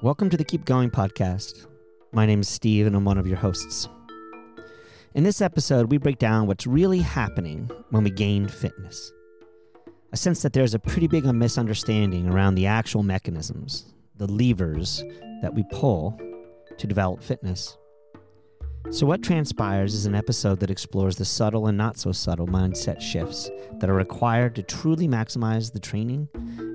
Welcome to the Keep Going podcast. My name is Steve, and I'm one of your hosts. In this episode, we break down what's really happening when we gain fitness. I sense that there's a pretty big misunderstanding around the actual mechanisms, the levers that we pull to develop fitness. So, what transpires is an episode that explores the subtle and not so subtle mindset shifts that are required to truly maximize the training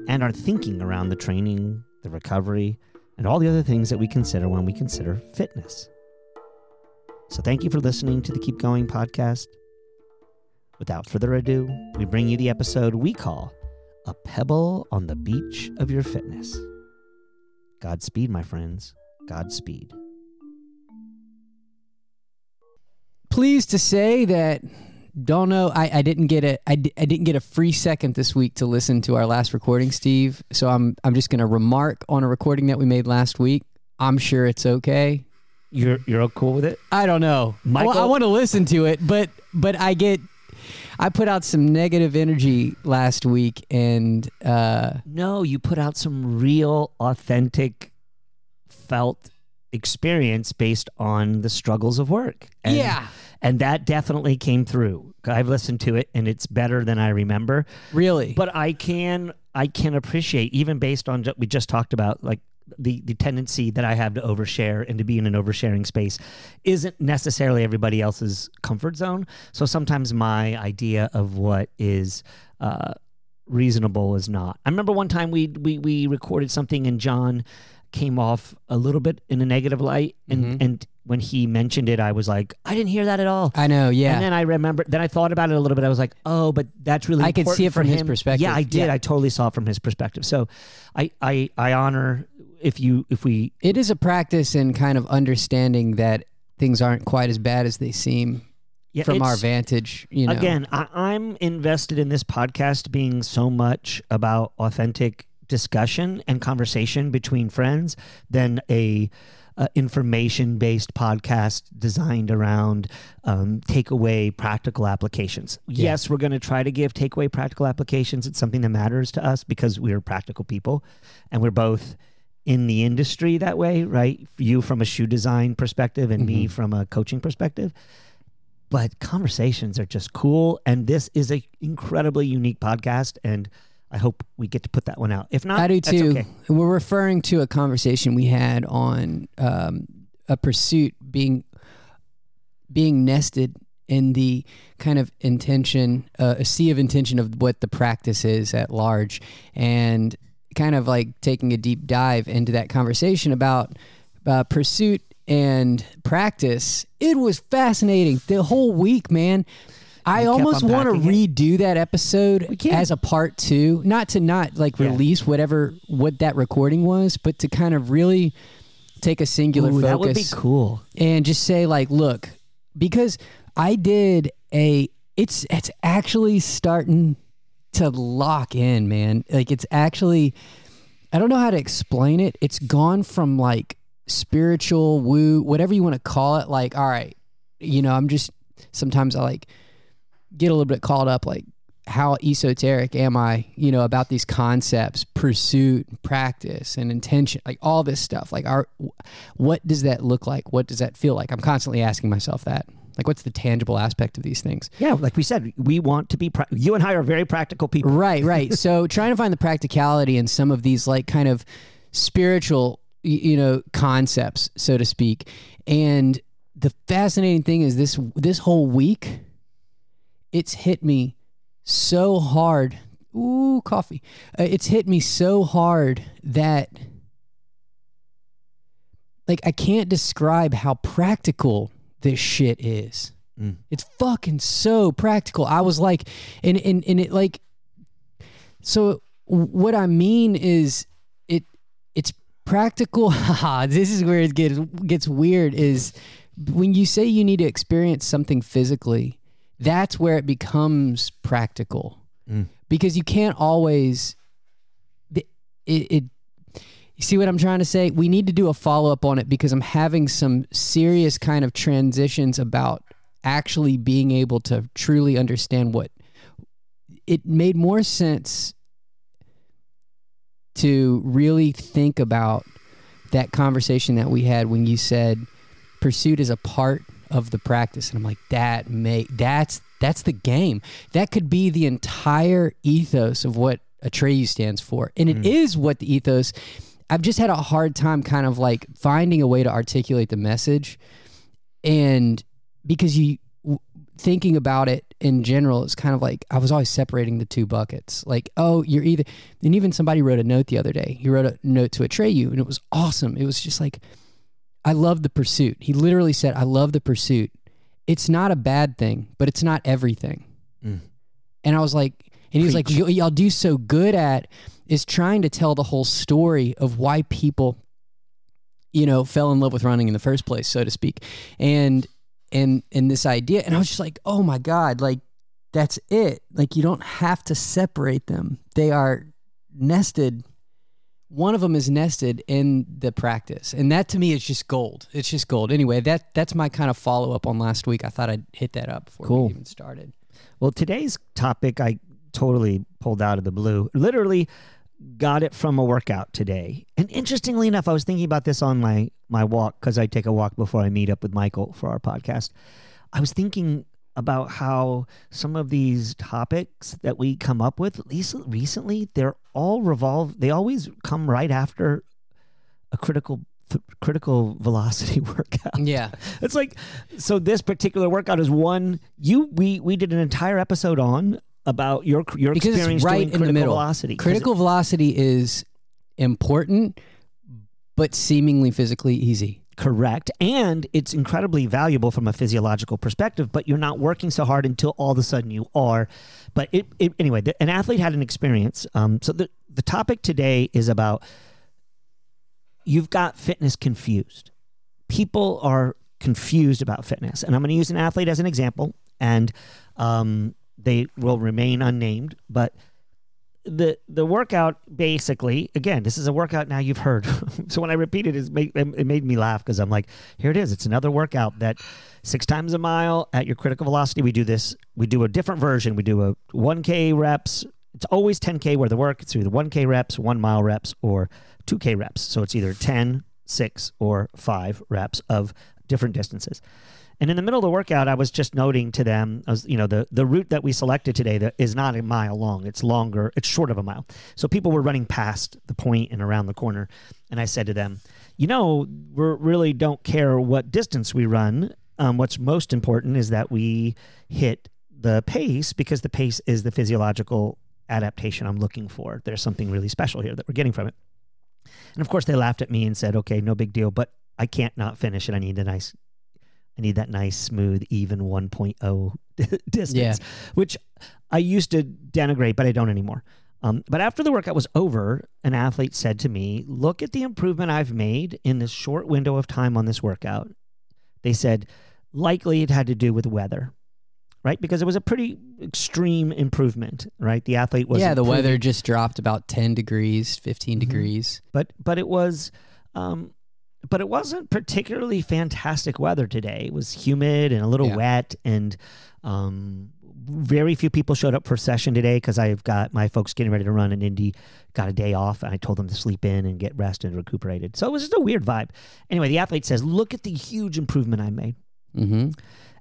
and our thinking around the training, the recovery, and all the other things that we consider when we consider fitness. So, thank you for listening to the Keep Going podcast. Without further ado, we bring you the episode we call A Pebble on the Beach of Your Fitness. Godspeed, my friends. Godspeed. pleased to say that don't know. I, I didn't get a I, di- didn't get a free second this week to listen to our last recording steve. So i'm i'm just going to remark on a recording that we made last week. I'm sure it's okay. You're you're cool with it? i don't know. Michael- I, want to listen to it but but i get i put out some negative energy last week and uh No, you put out some real, authentic, felt experience based on the struggles of work. And, yeah And that definitely came through. I've listened to it and it's better than I remember. really But I can I can appreciate even based on what we just talked about like the the tendency that I have to overshare and to be in an oversharing space isn't necessarily everybody else's comfort zone. So sometimes my idea of what is uh, reasonable is not. I remember one time we we we recorded something and John came off a little bit in a negative light and Mhm. and when he mentioned it I was like I didn't hear that at all. i know yeah And then I remember, then I thought about it a little bit. I was like, oh, but that's really. I could see it from his perspective. Yeah, I did. Yeah. I totally saw it from his perspective. So, I, I, I honor if you, if we, it is a practice in kind of understanding that things aren't quite as bad as they seem yeah, from our vantage you know Again, I, I'm invested in this podcast being so much about authentic discussion and conversation between friends than a uh, information based podcast designed around um, takeaway practical applications. Yeah. Yes, we're going to try to give takeaway practical applications. It's something that matters to us because we're practical people and we're both in the industry that way, right? You from a shoe design perspective and me Mhm. from a coaching perspective but conversations are just cool and this is an incredibly unique podcast and i hope we get to put that one out if not I do that's too. okay. We're referring to a conversation we had on um, a pursuit being being nested in the kind of intention, uh, a sea of intention of what the practice is at large, and kind of like taking a deep dive into that conversation about uh, pursuit and practice. It was fascinating the whole week, man. I almost want to redo that episode as a part two, not to not like Yeah. release whatever what that recording was, but to kind of really take a singular Ooh, focus that would be cool and just say like, look, because I did a, it's it's actually starting to lock in, man. Like it's actually, I don't know how to explain it. It's gone from like spiritual woo, whatever you want to call it. Like, all right, you know, I'm just sometimes I like get a little bit caught up like how esoteric am I, you know, about these concepts, pursuit, practice, and intention, like all this stuff. Like, our, what does that look like? What does that feel like? I'm constantly asking myself that. Like, what's the tangible aspect of these things? yeah like we said we want to be pra- you and i are very practical people Right, right. so trying to find the practicality in some of these like kind of spiritual, you know, concepts, so to speak. And the fascinating thing is this this whole week, it's hit me so hard. Ooh, coffee. Uh, it's hit me so hard that like I can't describe how practical this shit is. Mm. It's fucking so practical. I was like, and and and it like, so what I mean is, it it's practical. this is where it gets gets weird. Is when you say you need to experience something physically, that's where it becomes practical Mm. because you can't always. It, it, you see what I'm trying to say? We need to do a follow up on it because I'm having some serious kind of transitions about actually being able to truly understand what it made more sense to really think about that conversation that we had when you said pursuit is a part of the practice. And I'm like that may that's that's the game. That could be the entire ethos of what Atreyu stands for. And it hmm. is what the ethos I've just had a hard time kind of like finding a way to articulate the message. And because you thinking about it in general it's kind of like i was always separating the two buckets. Like oh you're either and even somebody wrote a note the other day. He wrote a note to Atreyu and it was awesome. It was just like i love the pursuit. He literally said i love the pursuit. It's not a bad thing but it's not everything. Mm. and i was like and he was like y'all do so good at is trying to tell the whole story of why people you know fell in love with running in the first place so to speak. And and and this idea and i was just like oh my god like that's it. Like you don't have to separate them. They are nested one of them is nested in the practice and that to me is just gold it's just gold anyway that that's my kind of follow-up on last week i thought i'd hit that up before Cool. we even started Well, today's topic I totally pulled out of the blue. Literally got it from a workout today. And interestingly enough, I was thinking about this on my my walk because I take a walk before I meet up with Michael for our podcast. I was thinking about how some of these topics that we come up with, at least recently, they're all revolve. They always come right after a critical th- critical velocity workout. yeah It's like so. This particular workout is one you we we did an entire episode on about your your because experience right doing in critical the middle velocity. critical velocity is important but seemingly physically easy correct, and it's incredibly valuable from a physiological perspective. But you're not working so hard until all of a sudden you are. But it, it anyway. The, an athlete had an experience. Um. So the the topic today is about you've got fitness confused. People are confused about fitness, and I'm going to use an athlete as an example, and um, they will remain unnamed, but. The the workout basically again this is a workout now you've heard. So when I repeat it, it's it made me laugh because I'm like here it is. It's another workout that six times a mile at your critical velocity we do this we do a different version. We do a 1k reps. It's always 10k where the work it's either 1k reps 1 mile reps or 2k reps. So it's either 10 6 or 5 reps of different distances and in the middle of the workout i was just noting to them was, you know the, the route that we selected today that is not a mile long it's longer it's short of a mile so people were running past the point and around the corner and i said to them you know we really don't care what distance we run um, what's most important is that we hit the pace because the pace is the physiological adaptation I'm looking for. There's something really special here that we're getting from it. And of course, they laughed at me and said, "Okay, no big deal, but I can't not finish it. I need a nice, I need that nice, smooth, even 1.0 distance, Yeah. which I used to denigrate, but I don't anymore." Um, but after the workout was over, an athlete said to me, Look at the improvement I've made in this short window of time on this workout. They said, likely it had to do with weather, right? Because it was a pretty extreme improvement, right? The athlete was yeah the improving, weather just dropped about 10 degrees 15 Mhm. degrees but but it was, um, but it wasn't particularly fantastic weather today. It was humid and a little Yeah. wet, and um, very few people showed up for session today because I've got my folks getting ready to run an Indy, got a day off, and I told them to sleep in and get rest and recuperated. So it was just a weird vibe. Anyway, the athlete says, "Look at the huge improvement I made." mm-hmm.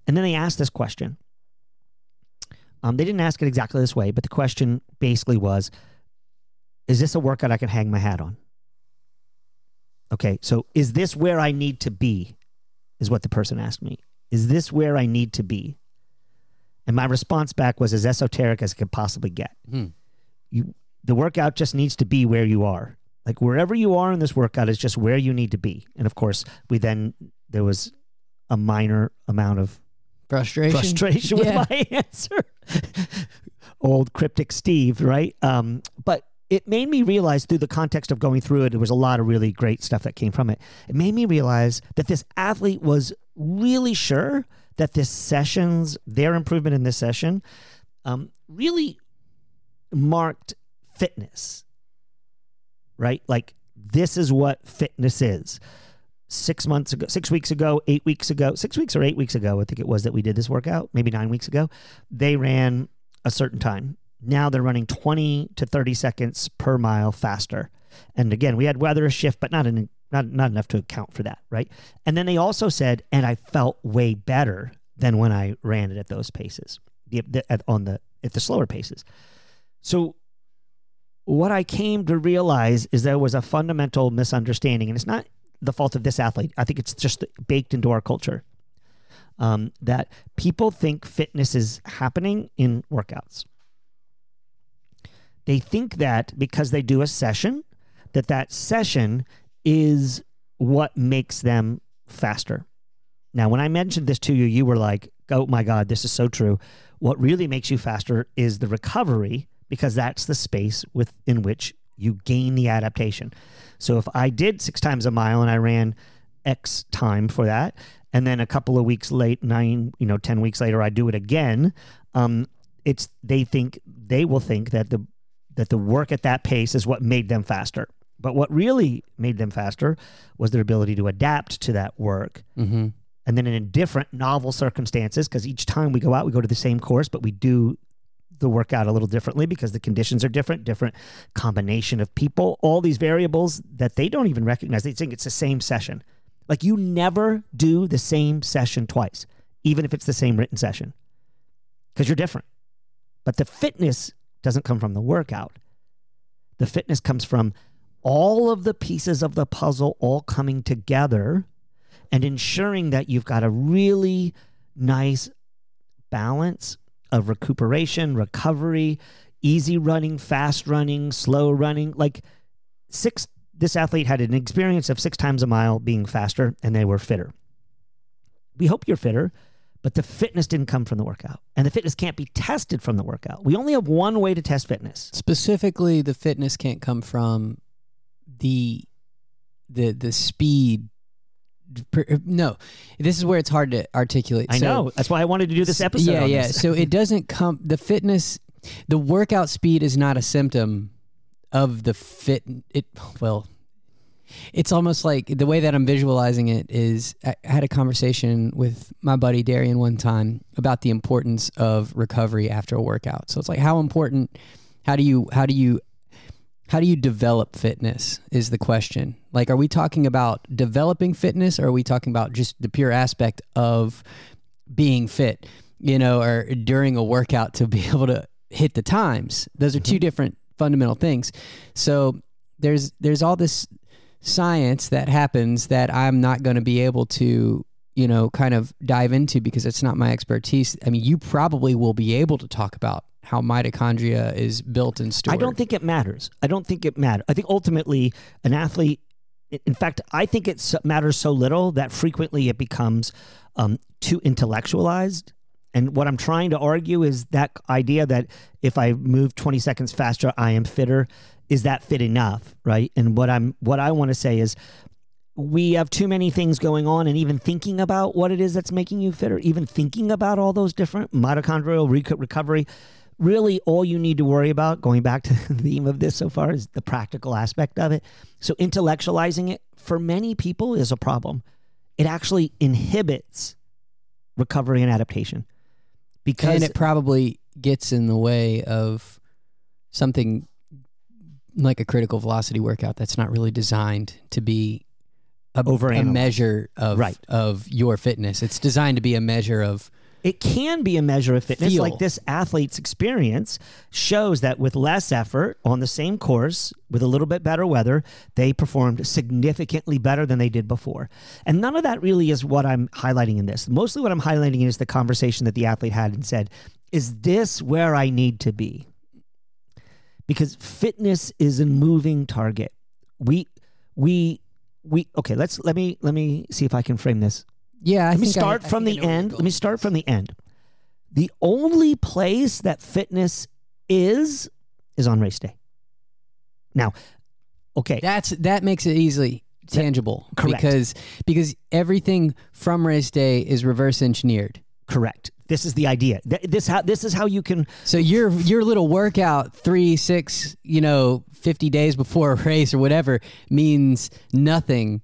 And then they asked this question. Um, they didn't ask it exactly this way, but the question basically was Is this a workout I can hang my hat on? Okay, so is this where I need to be? Is what the person asked me. Is this where I need to be? And my response back was as esoteric as it could possibly get. Hmm. You, the workout just needs to be where you are. Like wherever you are in this workout is just where you need to be. And of course, we then, there was a minor amount of frustration frustration with Yeah. my answer. Old cryptic Steve, right? Um, but it made me realize through the context of going through it, there was a lot of really great stuff that came from it. It made me realize that this athlete was really sure that this session's their improvement in this session um, really marked fitness, right? Like this is what fitness is. Six months ago, six weeks ago, eight weeks ago, six weeks or eight weeks ago, I think it was that we did this workout, maybe nine weeks ago, they ran a certain time. Now they're running 20 to 30 seconds per mile faster. And again, we had weather shift, but not an, not not enough to account for that, right? And then they also said, and I felt way better than when I ran it at those paces, the, the, at, on the at the slower paces. So what I came to realize is there was a fundamental misunderstanding, and it's not the fault of this athlete. I think it's just baked into our culture um, that people think fitness is happening in workouts. They think that because they do a session, that that session is what makes them faster. Now, when I mentioned this to you, you were like, "Oh my God, this is so true." What really makes you faster is the recovery because that's the space within which you gain the adaptation. So if I did six times a mile and I ran X time for that, and then a couple of weeks late, nine, you know, ten weeks later, I do it again. Um, it's they think they will think that the that the work at that pace is what made them faster. But what really made them faster was their ability to adapt to that work. Mm-hmm. And then in different novel circumstances, because each time we go out, we go to the same course, but we do the workout a little differently because the conditions are different, different combination of people, all these variables that they don't even recognize. They think it's the same session. Like you never do the same session twice, even if it's the same written session, because you're different. But the fitness doesn't come from the workout. The fitness comes from all of the pieces of the puzzle all coming together and ensuring that you've got a really nice balance of recuperation, recovery, easy running, fast running, slow running. Like six, this athlete had an experience of six times a mile being faster and they were fitter. We hope you're fitter, but the fitness didn't come from the workout. And the fitness can't be tested from the workout. We only have one way to test fitness. Specifically, the fitness can't come from the the the speed. No, this is where it's hard to articulate. I So- know. That's why I wanted to do this episode. Yeah, yeah. So it doesn't come. The fitness, the workout speed is not a symptom of the fit. It well, it's almost like the way that I'm visualizing it is. I had a conversation with my buddy Darian one time about the importance of recovery after a workout. So it's like how important. How do you how do you how do you develop fitness is the question. Like, are we talking about developing fitness or are we talking about just the pure aspect of being fit, you know, or during a workout to be able to hit the times? Those are two mm-hmm. different fundamental things. So there's there's all this science that happens that I'm not going to be able to you know kind of dive into because it's not my expertise. I mean, you probably will be able to talk about how mitochondria is built and stored. I don't think it matters. I don't think it matters. I think ultimately an athlete, in fact, I think it matters so little that frequently it becomes um, too intellectualized. And what I'm trying to argue is that idea that if I move 20 seconds faster, I am fitter. Is that fit enough, right? And what I'm what I want to say is we have too many things going on and even thinking about what it is that's making you fitter even thinking about all those different mitochondrial reco- recovery really all you need to worry about going back to the theme of this so far is the practical aspect of it. So intellectualizing it for many people is a problem. It actually inhibits recovery and adaptation. Because and it probably gets in the way of something like a critical velocity workout that's not really designed to be a, a measure of Right. of your fitness. It's designed to be a measure of it can be a measure of fitness. Feel. Like this athlete's experience shows that with less effort on the same course, with a little bit better weather, they performed significantly better than they did before. And none of that really is what I'm highlighting in this. Mostly what I'm highlighting is the conversation that the athlete had and said, Is this where I need to be? Because fitness is a moving target. We, we, we, okay, let's, let me, let me see if I can frame this yeah. I let me think start I from the I you're end. Let me start from the end. The only place that fitness is is on race day. Now, okay, That's that makes it easily tangible Correct. because because everything from race day is reverse engineered. Correct. This is the idea. Th- This how this is how you can So your your little workout three, six, you know, fifty days before a race or whatever means nothing.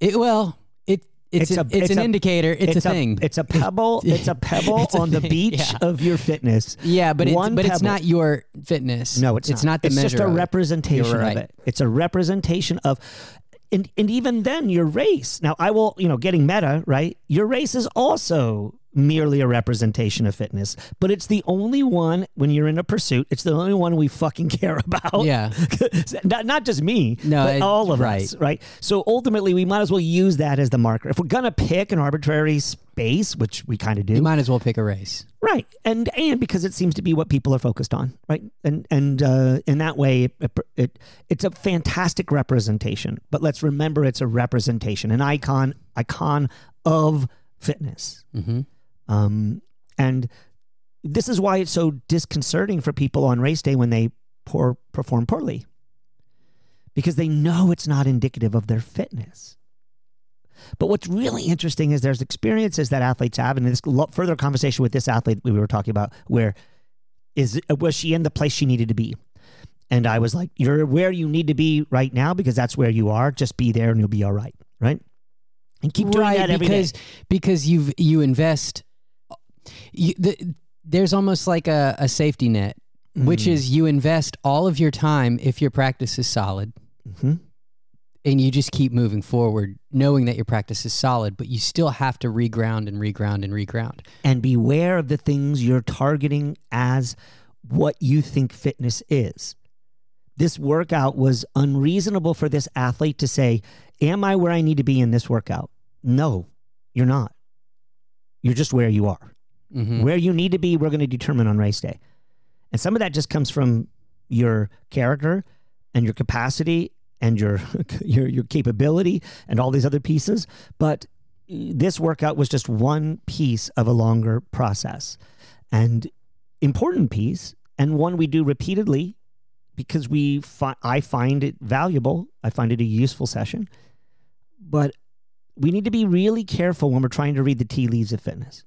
It well, it it's It's a, a- it's, it's an a- indicator. It's, a thing. It's a pebble. It's a pebble It's a on the thing, beach yeah. of your fitness. yeah, but it's, One but it's not your fitness. No, it's, it's not, the it's measure. just a it. representation right. of it. It's a representation of, and and even then your race. Now I will, you know, getting meta right. Your race is also merely a representation of fitness, but it's the only one when you're in a pursuit. It's the only one we fucking care about. Yeah. not, not just me, No, but it- all of right. us, right? So ultimately, we might as well use that as the marker. If we're gonna pick an arbitrary space, which we kind of do, You might as well pick a race. Right, and and because it seems to be what people are focused on, right, and and uh, in that way, it, it it's a fantastic representation. But let's remember, it's a representation, an icon, icon of fitness, Mm-hmm. Um, and this is why it's so disconcerting for people on race day when they poor perform poorly, because they know it's not indicative of their fitness. But what's really interesting is there's experiences that athletes have, and this further conversation with this athlete we were talking about, where is was she in the place she needed to be? And I was like, "You're where you need to be right now because that's where you are. Just be there, and you'll be all right, right?" And keep doing right that every day. because because you've you invest. You, the, there's almost like a, a safety net, which Mm. is you invest all of your time if your practice is solid, Mhm. and you just keep moving forward, knowing that your practice is solid, but you still have to reground and reground and reground. and beware of the things you're targeting as what you think fitness is. This workout was unreasonable for this athlete to say, Am I where I need to be in this workout? No, you're not. You're just where you are. Mm-hmm. Where you need to be, we're going to determine on race day. And some of that just comes from your character and your capacity and your your your capability and all these other pieces, but this workout was just one piece of a longer process. And important piece and one we do repeatedly because we fi- I find it valuable. I find it a useful session. But we need to be really careful when we're trying to read the tea leaves of fitness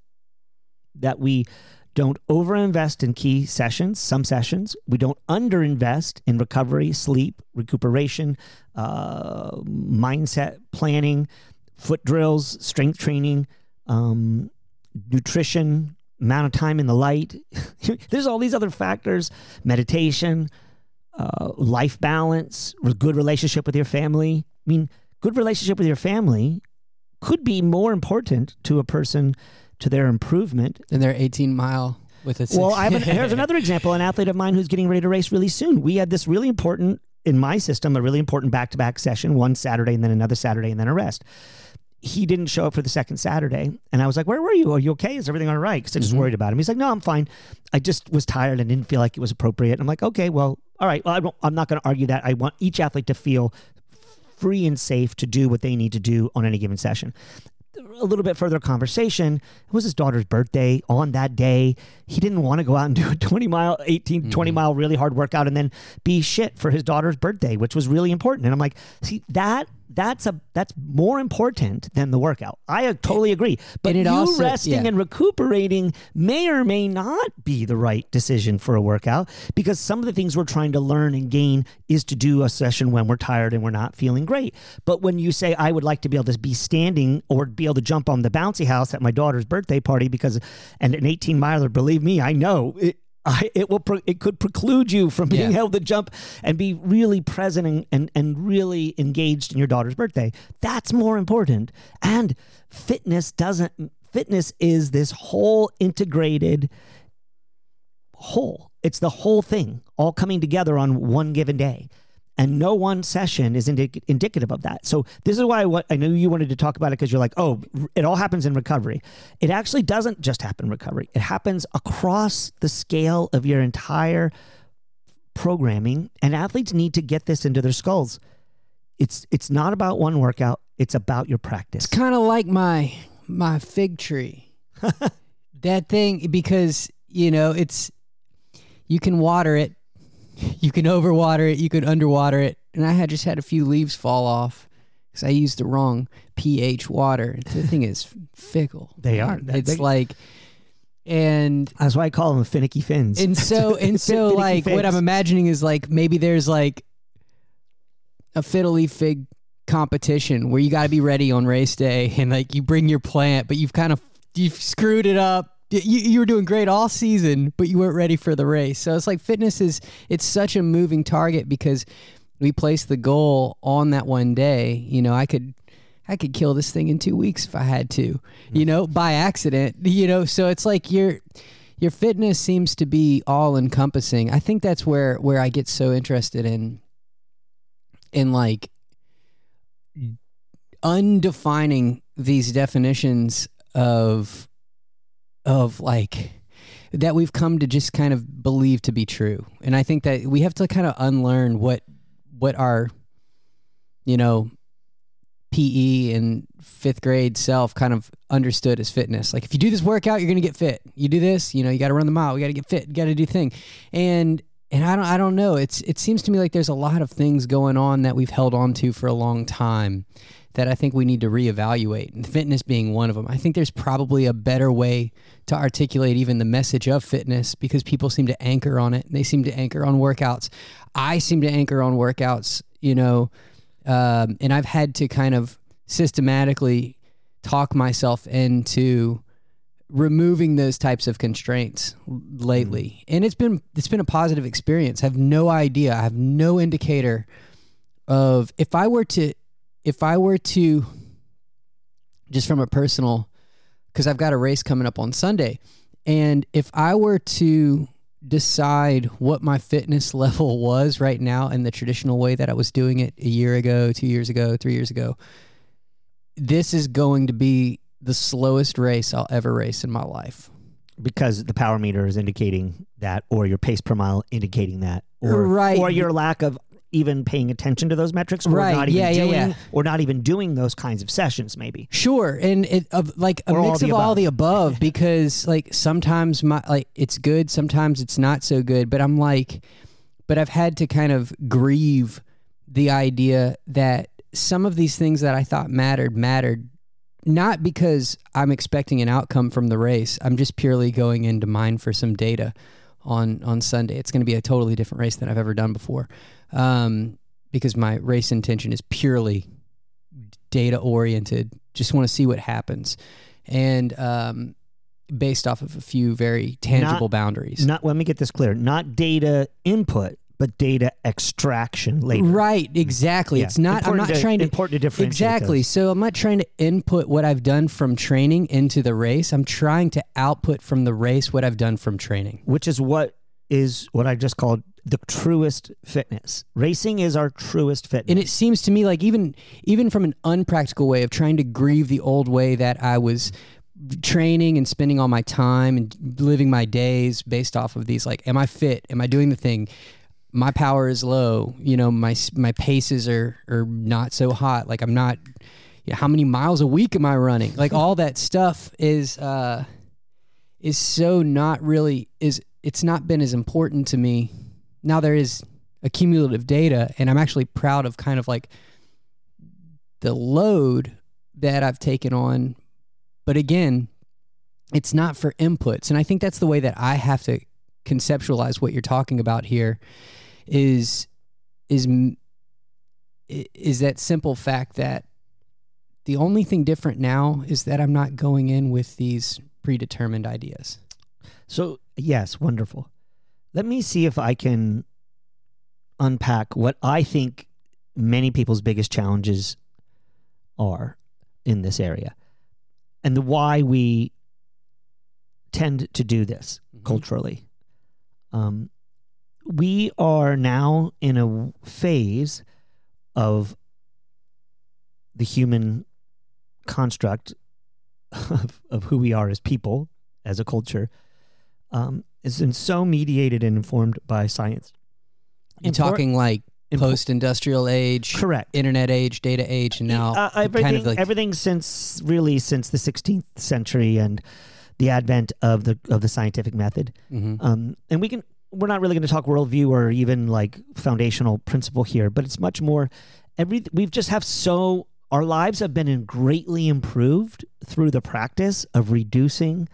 that we don't overinvest in key sessions, some sessions. We don't underinvest in recovery, sleep, recuperation, uh, mindset planning, foot drills, strength training, um, nutrition, amount of time in the light. There's all these other factors, meditation, uh, life balance, good relationship with your family. I mean, good relationship with your family could be more important to a person to their improvement And they're 18 mile with a six. well, I have an, here's another example. An athlete of mine who's getting ready to race really soon. We had this really important in my system, a really important back-to-back session, one Saturday and then another Saturday and then a rest. He didn't show up for the second Saturday, and I was like, "Where were you? Are you okay? Is everything all right?" Because I just Mhm. worried about him. He's like, "No, I'm fine. I just was tired and didn't feel like it was appropriate." And I'm like, "Okay, well, all right. Well, I I'm not going to argue that. I want each athlete to feel free and safe to do what they need to do on any given session." A little bit further conversation. It was his daughter's birthday on that day. He didn't want to go out and do a 20 mile, 18, 20 Mhm. mile really hard workout and then be shit for his daughter's birthday, which was really important. And I'm like, see, that that's a that's more important than the workout. I totally agree. But it you also- resting yeah. and recuperating may or may not be the right decision for a workout because some of the things we're trying to learn and gain is to do a session when we're tired and we're not feeling great. But when you say I would like to be able to be standing or be able to jump on the bouncy house at my daughter's birthday party because and an 18 miler, believe me, I know it. I, it will. Pro, it could preclude you from being Yeah. able to jump and be really present and, and and really engaged in your daughter's birthday. That's more important. And fitness doesn't. Fitness is this whole integrated whole. It's the whole thing all coming together on one given day. And no one session is indic- indicative of that. So this is why what I knew you wanted to talk about it because you're like, oh, it all happens in recovery. It actually doesn't just happen in recovery. It happens across the scale of your entire programming. And athletes need to get this into their skulls. It's it's not about one workout. It's about your practice. It's kind of like my my fig tree. that thing because you know it's you can water it, you can overwater it, you can underwater it, and I had just had a few leaves fall off because I used the wrong pH water. The thing is fickle. They are. It's they- like, and That's why I call them finicky fins. and so and so like what I'm imagining is like maybe there's like a fiddly fig competition where you got to be ready on race day and like you bring your plant, but you've kind of you've screwed it up. You, you were doing great all season, but you weren't ready for the race. So it's like fitness is it's such a moving target because we place the goal on that one day. You know, I could I could kill this thing in two weeks if I had to, hmm. you know, by accident, you know. So it's like your your fitness seems to be all encompassing. I think that's where where I get so interested in in like undefining these definitions of of like that we've come to just kind of believe to be true. And I think that we have to kind of unlearn what what our you know PE and fifth grade self kind of understood as fitness. Like if you do this workout, you're gonna get fit. You do this, you know, you got to run the mile. You got to get fit. You got to do thing. And and I don't I don't know. It's it seems to me like there's a lot of things going on that we've held on to for a long time that I think we need to reevaluate. And fitness being one of them. I think there's probably a better way to articulate even the message of fitness because people seem to anchor on it. They seem to anchor on workouts. I seem to anchor on workouts. You know um, and I've had to kind of systematically talk myself into removing those types of constraints lately, and it's been it's been a positive experience. I have no idea. I have no indicator of if I were to if I were to just from a personal because I've got a race coming up on Sunday, and if I were to decide what my fitness level was right now in the traditional way that I was doing it a year ago, two years ago, three years ago, this is going to be the slowest race I'll ever race in my life. because the power meter is indicating that, or your pace per mile indicating that, or Right. or your lack of even paying attention to those metrics, or Right. not even Yeah, yeah, doing, yeah. or not even doing those kinds of sessions, maybe. Sure, and it of like a Or mix the of all the above because like sometimes my like it's good, sometimes it's not so good, but I'm like but I've had to kind of grieve the idea that some of these things that I thought mattered mattered not because I'm expecting an outcome from the race. I'm just purely going into mine for some data on on Sunday. It's going to be a totally different race than I've ever done before, um, because my race intention is purely data oriented. Just want to see what happens, and um, based off of a few very tangible boundaries. Not let me get this clear. Not data input, but data extraction later. Right, exactly. Yeah. It's not. I'm not to- trying to important to differentiate exactly. those. So I'm not trying to input what I've done from training into the race. I'm trying to output from the race what I've done from training. which is what is what I just called the truest fitness. Racing is our truest fitness. And it seems to me like even even from an unpractical way of trying to grieve the old way that I was training and spending all my time and living my days based off of these like am I fit? Am I doing the thing? My power is low. You know, my my paces are are not so hot. Like I'm not you know, how many miles a week am I running? Like all that stuff is uh is so not really is it's not been as important to me. Now there is accumulative data and I'm actually proud of kind of like the load that I've taken on. But again, it's not for inputs. And I think that's the way that I have to conceptualize what you're talking about here is is is that simple fact that the only thing different now is that I'm not going in with these predetermined ideas. so yes, wonderful. Let me see if I can unpack what I think many people's biggest challenges are in this area and the why we tend to do this culturally. Um, we are now in a phase of the human construct of, of who we are as people, as a culture, um, is been so mediated and informed by science. You're Impor- talking like post-industrial age, correct. internet age, data age, and now Uh, kind everything, of like everything since really since the 16th century and the advent of the of the scientific method. Mhm. Um, and we can we're not really going to talk worldview or even like foundational principle here, but it's much more every we've just have so our lives have been greatly improved through the practice of reducing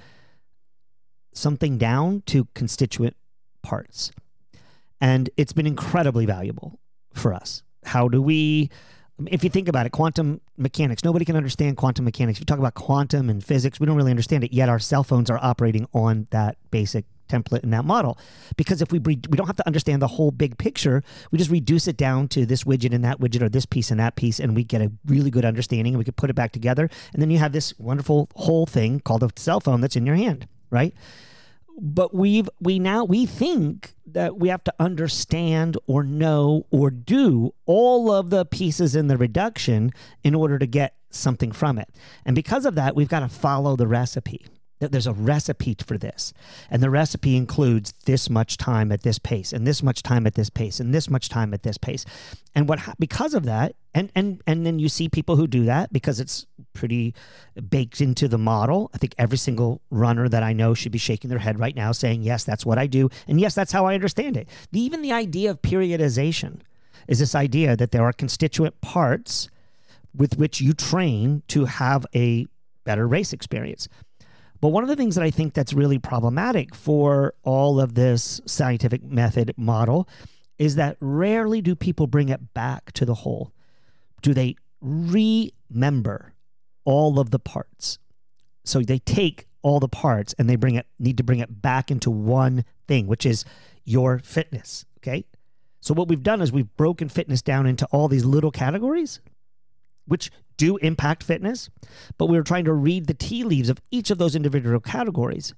something down to constituent parts. And it's been incredibly valuable for us. How do we, if you think about it, quantum mechanics, nobody can understand quantum mechanics. If you talk about quantum and physics, we don't really understand it, yet our cell phones are operating on that basic template in that model. Because if we we don't have to understand the whole big picture, we just reduce it down to this widget and that widget or this piece and that piece, and we get a really good understanding and we can put it back together. And then you have this wonderful whole thing called a cell phone that's in your hand, right? But we've we now we think that we have to understand or know or do all of the pieces in the reduction in order to get something from it. And because of that, we've got to follow the recipe there's a recipe for this. And the recipe includes this much time at this pace and this much time at this pace and this much time at this pace. And what because of that and and and then you see people who do that because it's pretty baked into the model. I think every single runner that i know should be shaking their head right now saying yes that's what i do and yes that's how i understand it. The, even the idea of periodization is this idea that there are constituent parts with which you train to have a better race experience but one of the things that I think that's really problematic for all of this scientific method model is that rarely do people bring it back to the whole. Do they remember all of the parts? So they take all the parts and they bring it need to bring it back into one thing, which is your fitness, okay? So what we've done is we've broken fitness down into all these little categories which do impact fitness, but we were trying to read the tea leaves of each of those individual categories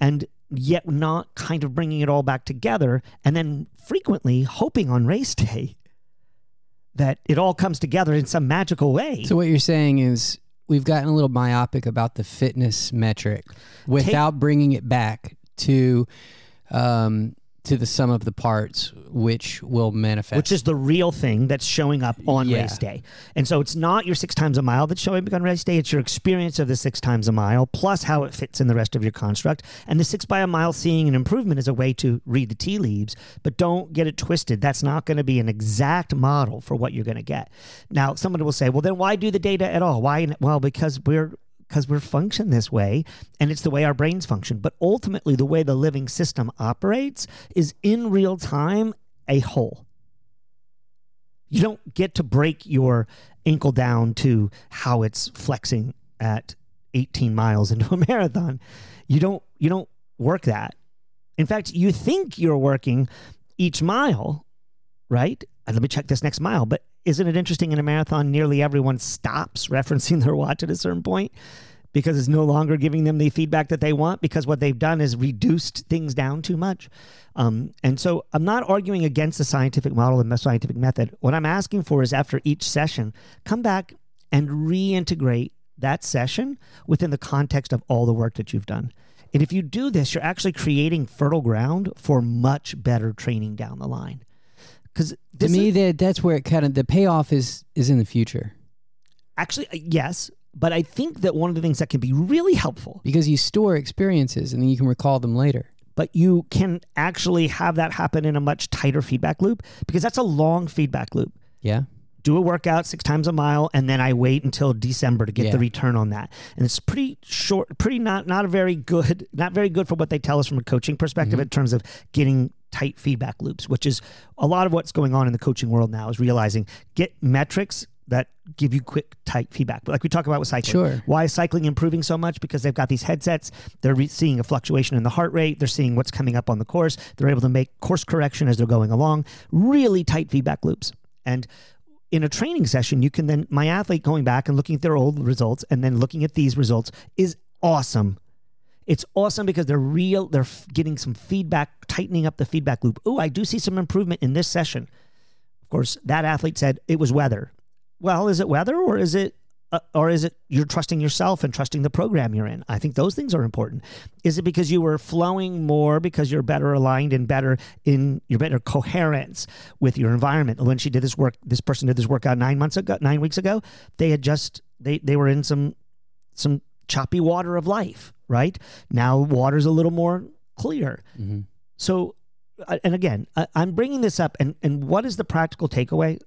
and yet not kind of bringing it all back together and then frequently hoping on race day that it all comes together in some magical way. So what you're saying is we've gotten a little myopic about the fitness metric without Take, bringing it back to um, to the sum of the parts, which will manifest. Which is the real thing that's showing up on yeah. race day. And so it's not your six times a mile that's showing up on race day, it's your experience of the six times a mile, plus how it fits in the rest of your construct. And the six by a mile seeing an improvement is a way to read the tea leaves, but don't get it twisted. That's not going to be an exact model for what you're going to get. Now, somebody will say, well, then why do the data at all? Why? Well, because we're because we're function this way and it's the way our brains function. But ultimately, the way the living system operates is in real time a whole. You don't get to break your ankle down to how it's flexing at 18 miles into a marathon. You don't you don't work that. In fact, you think you're working each mile, right? And let me check this next mile, but isn't it interesting in a marathon nearly everyone stops referencing their watch at a certain point because it's no longer giving them the feedback that they want because what they've done is reduced things down too much? Um, and so i'm not arguing against the scientific model and the scientific method. What i'm asking for is after each session come back and reintegrate that session within the context of all the work that you've done. And if you do this you're actually creating fertile ground for much better training down the line because to me, is, that that's where it kind of the payoff is is in the future. Actually, uh, yes, but I think that one of the things that can be really helpful because you store experiences and then you can recall them later. But you can actually have that happen in a much tighter feedback loop because that's a long feedback loop. Yeah do a workout six times a mile, and then I wait until December to get yeah. the return on that. And it's pretty short, pretty not not a very good, not very good for what they tell us from a coaching perspective mm-hmm. in terms of getting tight feedback loops, which is a lot of what's going on in the coaching world now is realizing get metrics that give you quick, tight feedback. But like we talk about with cycling. Sure. Why is cycling improving so much? Because they've got these headsets. They're re- seeing a fluctuation in the heart rate. They're seeing what's coming up on the course. They're able to make course correction as they're going along. Really tight feedback loops. And in a training session, you can then, my athlete going back and looking at their old results and then looking at these results is awesome. It's awesome because they're real, they're getting some feedback, tightening up the feedback loop. Oh, I do see some improvement in this session. Of course, that athlete said it was weather. Well, is it weather or is it uh, or is it you're trusting yourself and trusting the program you're in? I think those things are important. Is it because you were flowing more because you're better aligned and better in your better coherence with your environment? When she did this work, this person did this workout nine months ago, nine weeks ago. They had just they they were in some some choppy water of life. Right now, water's a little more clear. Mm-hmm. So, and again, I, I'm bringing this up, and and what is the practical takeaway?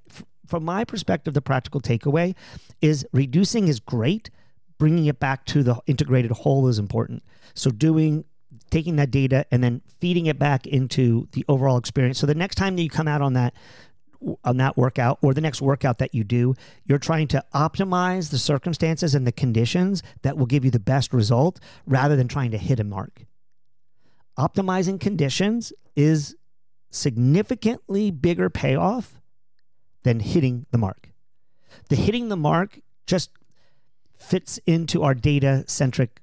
from my perspective, the practical takeaway is reducing is great. Bringing it back to the integrated whole is important. So doing taking that data and then feeding it back into the overall experience. So the next time that you come out on that on that workout or the next workout that you do, you're trying to optimize the circumstances and the conditions that will give you the best result rather than trying to hit a mark. Optimizing conditions is significantly bigger payoff than hitting the mark. The hitting the mark just fits into our data centric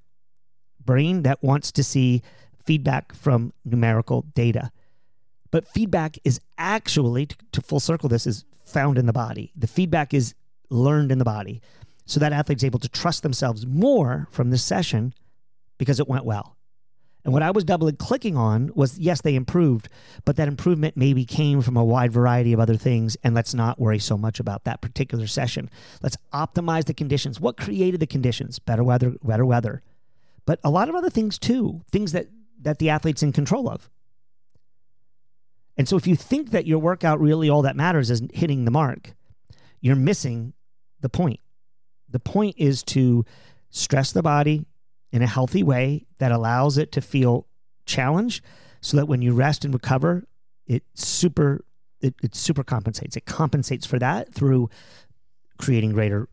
brain that wants to see feedback from numerical data. But feedback is actually, to, full circle this, is found in the body. The feedback is learned in the body. So that athlete's able to trust themselves more from this session because it went well. And what I was doubling clicking on was yes, they improved, but that improvement maybe came from a wide variety of other things. And let's not worry so much about that particular session. Let's optimize the conditions. What created the conditions? Better weather, better weather. But a lot of other things too, things that, that the athlete's in control of. And so if you think that your workout really all that matters is hitting the mark, you're missing the point. The point is to stress the body in a healthy way that allows it to feel challenged so that when you rest and recover, it super it, it super compensates. It compensates for that through creating greater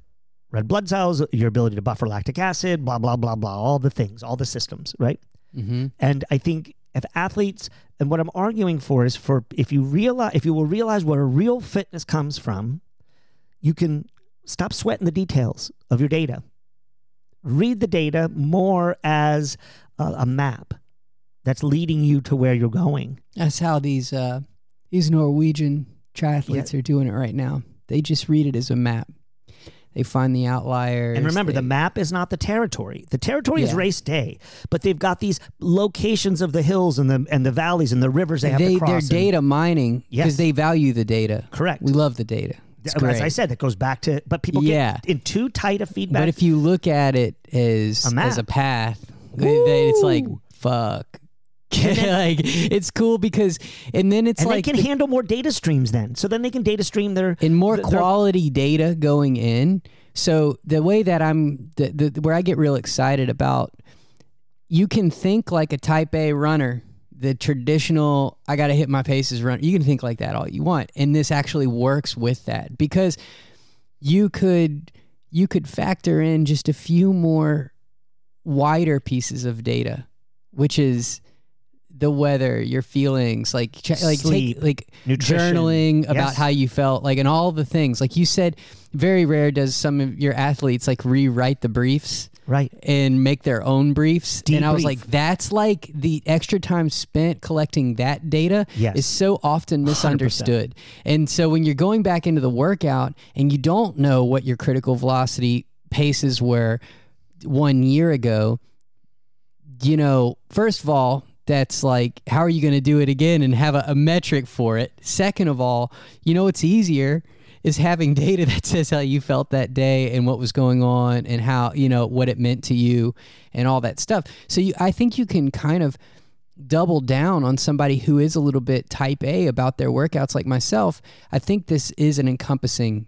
red blood cells, your ability to buffer lactic acid, blah, blah, blah, blah, all the things, all the systems, right? Mm-hmm. And I think if athletes and what I'm arguing for is for if you realize if you will realize where real fitness comes from, you can stop sweating the details of your data. Read the data more as a, a map that's leading you to where you're going. That's how these uh, these Norwegian triathletes are doing it right now. They just read it as a map. They find the outliers. And remember, they- the map is not the territory. The territory is race day, but they've got these locations of the hills and the and the valleys and the rivers they have they to cross. they're data mining Yes. because they value the data. correct. We love the data. It's As I said, that goes back to, but people Yeah. get in too tight a feedback. But if you look at it as A map. as a path, they- it's like fuck. Like it's cool because and then it's and like they can the- handle more data streams then. So then they can data stream their and more th- their- quality data going in. So the way that I'm, the, the where I get real excited about, you can think like a Type A runner, the traditional I got to hit my paces run. You can think like that all you want, and this actually works with that because you could you could factor in just a few more wider pieces of data, which is the weather, your feelings, like ch- like Sleep, take like nutrition. journaling about Yes. how you felt, like and all the things. Like you said, very rare does some of your athletes like rewrite the briefs right. and make their own briefs. And I was Debrief. like, that's like the extra time spent collecting that data Yes. is so often misunderstood. And so when you're going back into the workout and you don't know what your critical velocity paces were one year ago, you know, first of all, that's like, how are you going to do it again and have a, a metric for it? Second of all, you know, it's easier is having data that says how you felt that day and what was going on and how, you know, what it meant to you and all that stuff. So you, I think you can kind of double down on somebody who is a little bit type A about their workouts like myself. I think this is an encompassing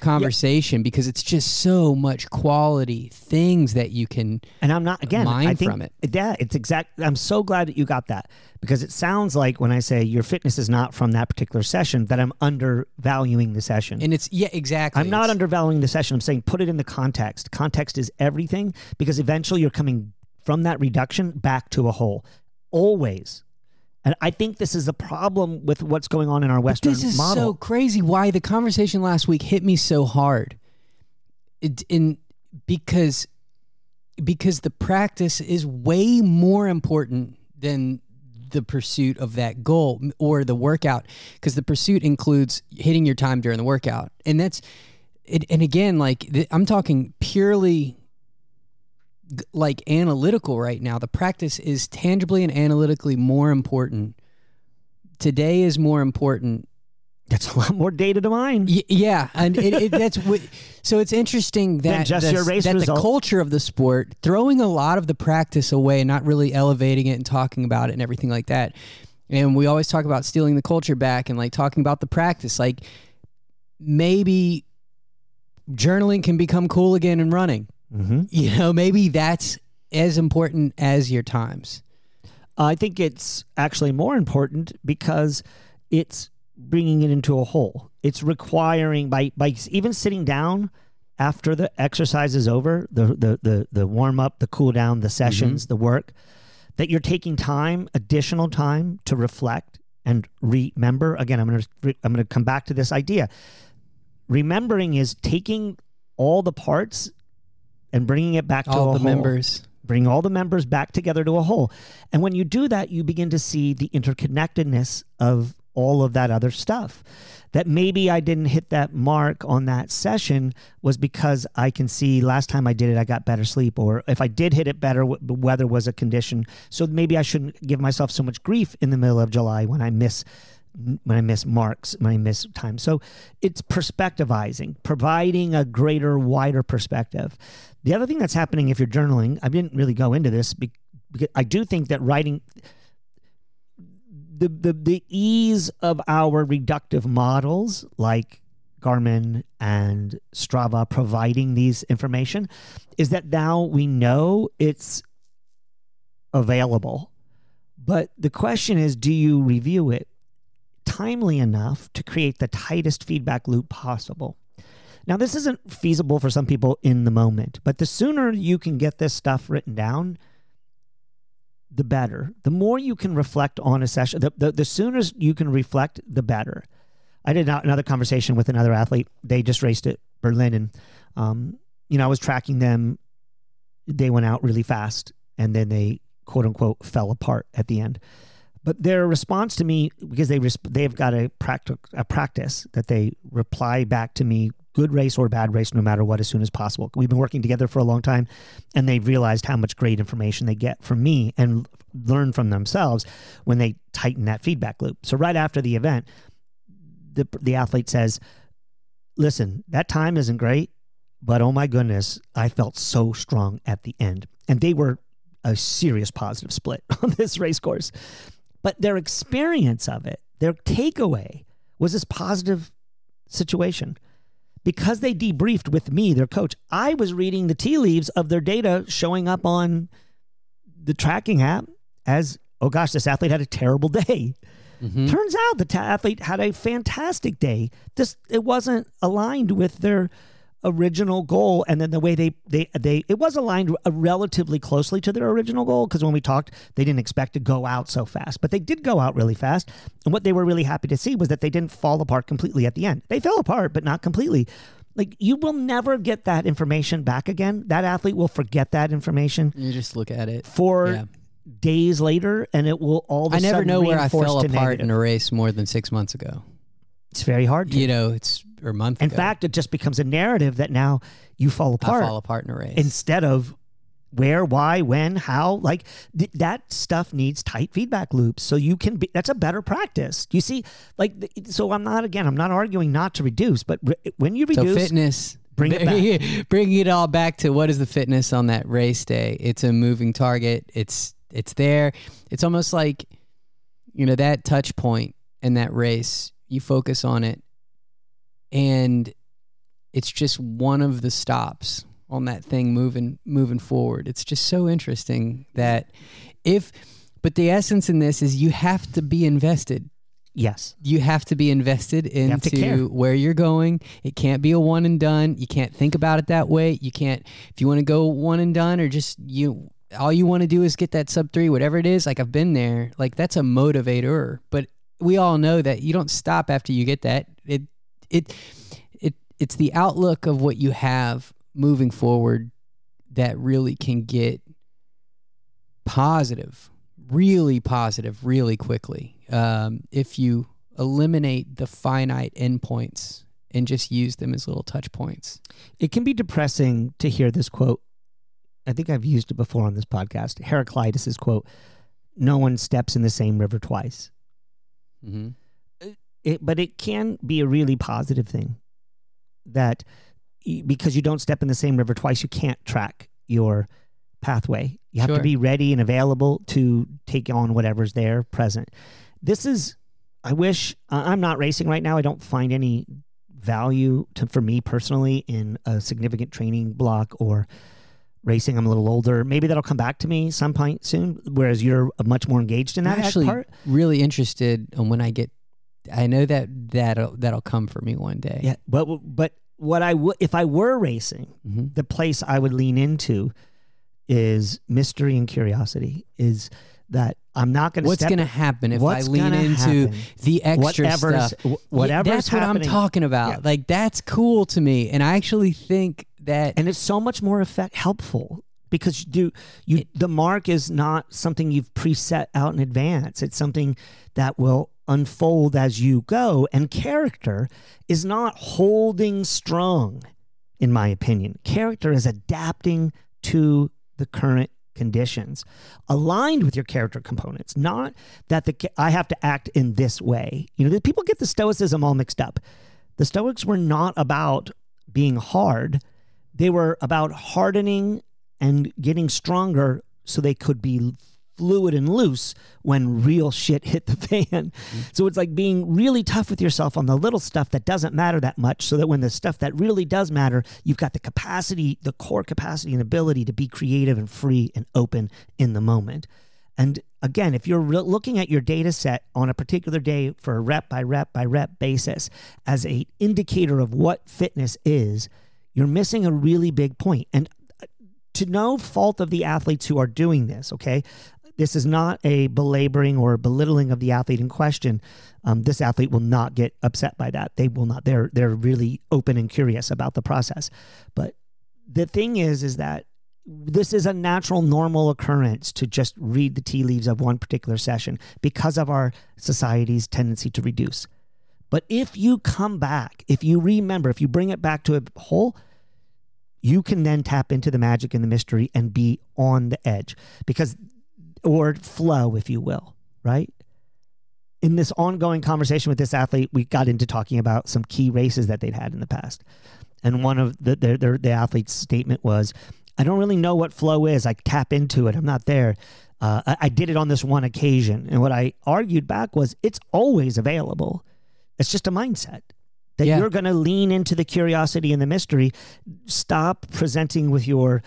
conversation because it's just so much quality things that you can And I'm not again. Mine I think from it. Yeah, it's exact. I'm so glad that you got that because it sounds like when I say your fitness is not from that particular session that I'm undervaluing the session. and it's yeah exactly I'm not It's- undervaluing the session. I'm saying put it in the context. Context is everything because eventually you're coming from that reduction back to a whole. Always. And I think this is the problem with what's going on in our Western this is model. so crazy why the conversation last week hit me so hard it, in because because the practice is way more important than the pursuit of that goal or the workout because the pursuit includes hitting your time during the workout and that's it, and again like i'm talking purely like analytical right now the practice is tangibly and analytically more important today is more important That's a lot more data to mine. Y- yeah, and it, it, that's what, so. It's interesting that just the- your race that result. the culture of the sport throwing a lot of the practice away, and not really elevating it and talking about it and everything like that. And we always talk about stealing the culture back and like talking about the practice. Like maybe journaling can become cool again and running. Mm-hmm. You know, maybe that's as important as your times. I think it's actually more important because it's bringing it into a whole. It's requiring by by even sitting down after the exercise is over, the the the, the warm up, the cool down, the sessions, the work, that you're taking time, additional time to reflect and remember. Again, I'm gonna I'm gonna come back to this idea. Remembering is taking all the parts and bringing it back to All the whole members. bring all the members back together to a whole. And when you do that, you begin to see the interconnectedness of all of that other stuff. That maybe I didn't hit that mark on that session was because I can see last time I did it, I got better sleep. Or if I did hit it better, the weather was a condition. So maybe I shouldn't give myself so much grief in the middle of July when I miss when I miss marks, when I miss time. So it's perspectivizing, providing a greater, wider perspective. The other thing that's happening if you're journaling, I didn't really go into this because I do think that writing the, the the ease of our reductive models like Garmin and Strava providing these information is that now we know it's available. But the question is do you review it timely enough to create the tightest feedback loop possible? Now, this isn't feasible for some people in the moment, but the sooner you can get this stuff written down, the better. The more you can reflect on a session, the, the, the sooner you can reflect, the better. I did another conversation with another athlete. They just raced at Berlin, and um, you know I was tracking them. They went out really fast, and then they quote unquote fell apart at the end. But their response to me, because they resp- they've got a practice a practice that they reply back to me, good race or bad race, no matter what, as soon as possible. We've been working together for a long time, and they've realized how much great information they get from me and learn from themselves when they tighten that feedback loop. So right after the event, the the athlete says, "Listen, that time isn't great, but oh my goodness, I felt so strong at the end." And they were a serious positive split on this race course. But their experience of it, their takeaway was this positive situation. Because they debriefed with me, their coach, I was reading the tea leaves of their data showing up on the tracking app as, oh gosh, this athlete had a terrible day. Mhm. Turns out the ta- athlete had a fantastic day. This it wasn't aligned with their original goal, and then the way they they they it was aligned uh, relatively closely to their original goal because when we talked, they didn't expect to go out so fast, but they did go out really fast. And what they were really happy to see was that they didn't fall apart completely at the end. They fell apart, but not completely. Like you will never get that information back again. That athlete will forget that information You just look at it. for Yeah. days later, and it will all. Of a I never know where I fell apart in a race more than six months ago. It's very hard to. You know, it's or a month In ago. fact, it just becomes a narrative that now you fall apart. I fall apart in a race. instead of where, why, when, how. Like th- that stuff needs tight feedback loops, so you can be. That's a better practice. You see, like so. I'm not again. I'm not arguing not to reduce, but re- when you so reduce, fitness. bring it back. Bringing it all back to what is the fitness on that race day? It's a moving target. It's it's there. It's almost like you know that touch point in that race. You focus on it, and it's just one of the stops on that thing moving moving forward. It's just so interesting that if but the essence in this is you have to be invested yes, you have to be invested into where you're going. It can't be a one and done. You can't think about it that way. You can't if you want to go one and done or just you all you want to do is get that sub 3 whatever it is. Like I've been there. Like that's a motivator, but we all know that you don't stop after you get that. It it it it's the outlook of what you have moving forward that really can get positive, really positive, really quickly. Um, if you eliminate the finite endpoints and just use them as little touch points. it can be depressing to hear this quote. I think I've used it before on this podcast. Heraclitus's quote: "No one steps in the same river twice." Mm-hmm. it, but it can be a really positive thing that because you don't step in the same river twice, you can't track your pathway. You have to be ready and available to take on whatever's there present. This is, I wish, I'm not racing right now. I don't find any value to, for me personally in a significant training block or racing. I'm a little older. Maybe that'll come back to me some point soon. Whereas you're much more engaged in that I'm actually part. really interested in when I get. I know that that'll that'll come for me one day. Yeah, but but what I would if I were racing, hmm the place I would lean into is mystery and curiosity. Is that I'm not going to What's going to happen if I lean into happen? the extra whatever's stuff? wh- whatever's Yeah, that's what I'm talking about. Yeah. Like that's cool to me, and I actually think that and it's so much more effect helpful because you do you It- the mark is not something you've preset out in advance. It's something that will unfold as you go. And character is not holding strong in my opinion. Character is adapting to the current conditions aligned with your character components not that the i have to act in this way. You know people get the stoicism all mixed up. The stoics were not about being hard they were about hardening and getting stronger so they could be fluid and loose when real shit hit the fan. Mm-hmm. So it's like being really tough with yourself on the little stuff that doesn't matter that much so that when the stuff that really does matter, you've got the capacity, the core capacity and ability to be creative and free and open in the moment. And again, if you're re- looking at your data set on a particular day for a rep by rep by rep basis as a indicator of what fitness is, you're missing a really big point. And uh, to no fault of the athletes who are doing this, okay? This is not a belaboring or belittling of the athlete in question. Um, this athlete will not get upset by that. They will not. They're they're really open and curious about the process. But the thing is, is that this is a natural, normal occurrence to just read the tea leaves of one particular session because of our society's tendency to reduce. But if you come back, if you remember, if you bring it back to a whole, you can then tap into the magic and the mystery and be on the edge because, or flow, if you will, right? In this ongoing conversation with this athlete, we got into talking about some key races that they'd had in the past. And one of the, their, their, the athlete's statement was, I don't really know what flow is. I tap into it. I'm not there. Uh, I, I did it on this one occasion. And what I argued back was, it's always available. It's just a mindset that Yeah. you're going to lean into the curiosity and the mystery. Stop presenting with your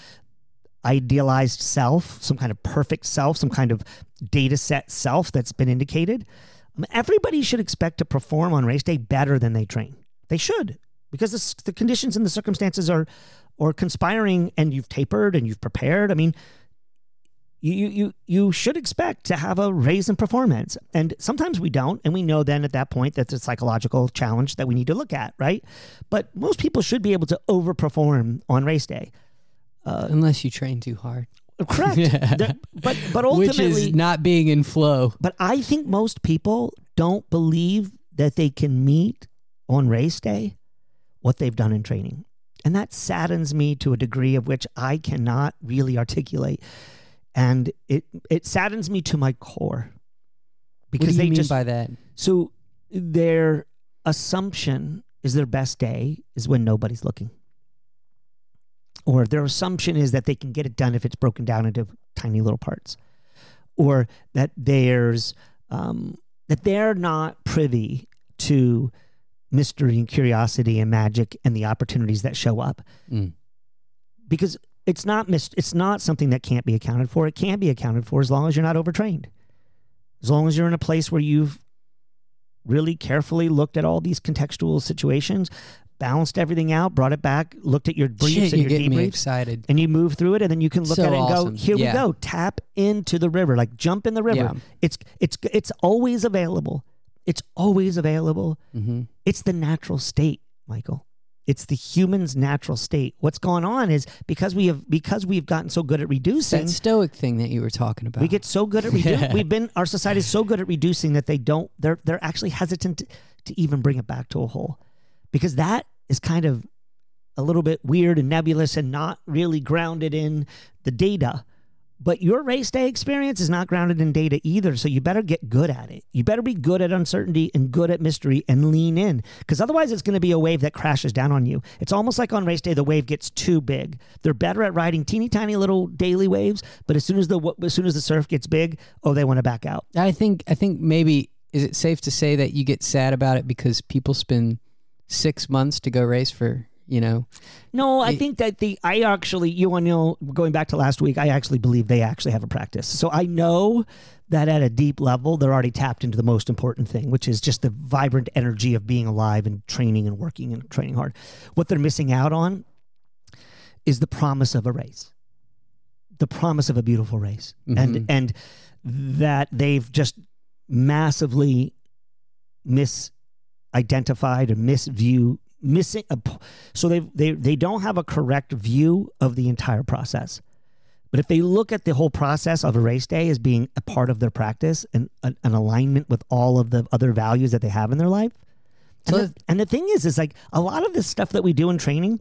idealized self, some kind of perfect self, some kind of data set self that's been indicated. Mean, everybody should expect to perform on race day better than they train. They should because the, the conditions and the circumstances are are conspiring and you've tapered and you've prepared. I mean, you you you should expect to have a raise in performance. And sometimes we don't, and we know then at that point that's a psychological challenge that we need to look at, right? But most people should be able to overperform on race day. Uh, unless you train too hard, correct. Yeah. The- but but which ultimately, is not being in flow. but I think most people don't believe that they can meet on race day what they've done in training. And that saddens me to a degree of which I cannot really articulate. And it it saddens me to my core. What Because do you they mean just by that? so their assumption is their best day is when nobody's looking. Or their assumption is that they can get it done if it's broken down into tiny little parts. Or that there's um, that they're not privy to mystery and curiosity and magic and the opportunities that show up Mm. because it's not mis- it's not something that can't be accounted for. It can be accounted for as long as you're not overtrained. As long as you're in a place where you've really carefully looked at all these contextual situations, balanced everything out, brought it back, looked at your briefs Shit, and your debriefs, excited. and you move through it, and then you can look So at it and awesome. go, "Here Yeah. we go, tap into the river, like jump in the river." Yeah. It's it's it's always available. It's always available. hmm It's the natural state, Michael. It's the human's natural state. What's going on is because we have because we've gotten so good at reducing, That stoic thing that you were talking about. we get so good at reducing. We've been our society is so good at reducing that they don't. They're they're actually hesitant to, to even bring it back to a whole, because that is kind of a little bit weird and nebulous and not really grounded in the data. But your race day experience is not grounded in data either. So you better get good at it. You better be good at uncertainty and good at mystery and lean in. Because otherwise, it's going to be a wave that crashes down on you. It's almost like on race day, the wave gets too big. They're better at riding teeny tiny little daily waves. But as soon as the as soon as the surf gets big, oh, they want to back out. I think I think maybe is it safe to say that you get sad about it because people spend six months to go race for you know. No, I think that the I actually you know going back to last week, I actually believe they actually have a practice. So I know that at a deep level, they're already tapped into the most important thing, which is just the vibrant energy of being alive and training and working and training hard. What they're missing out on is the promise of a race, the promise of a beautiful race, Mhm. and and that they've just massively misidentified or misview missing a, so they they they don't have a correct view of the entire process. But if they look at the whole process of a race day as being a part of their practice and an, an alignment with all of the other values that they have in their life and, So the, and the thing is is like a lot of this stuff that we do in training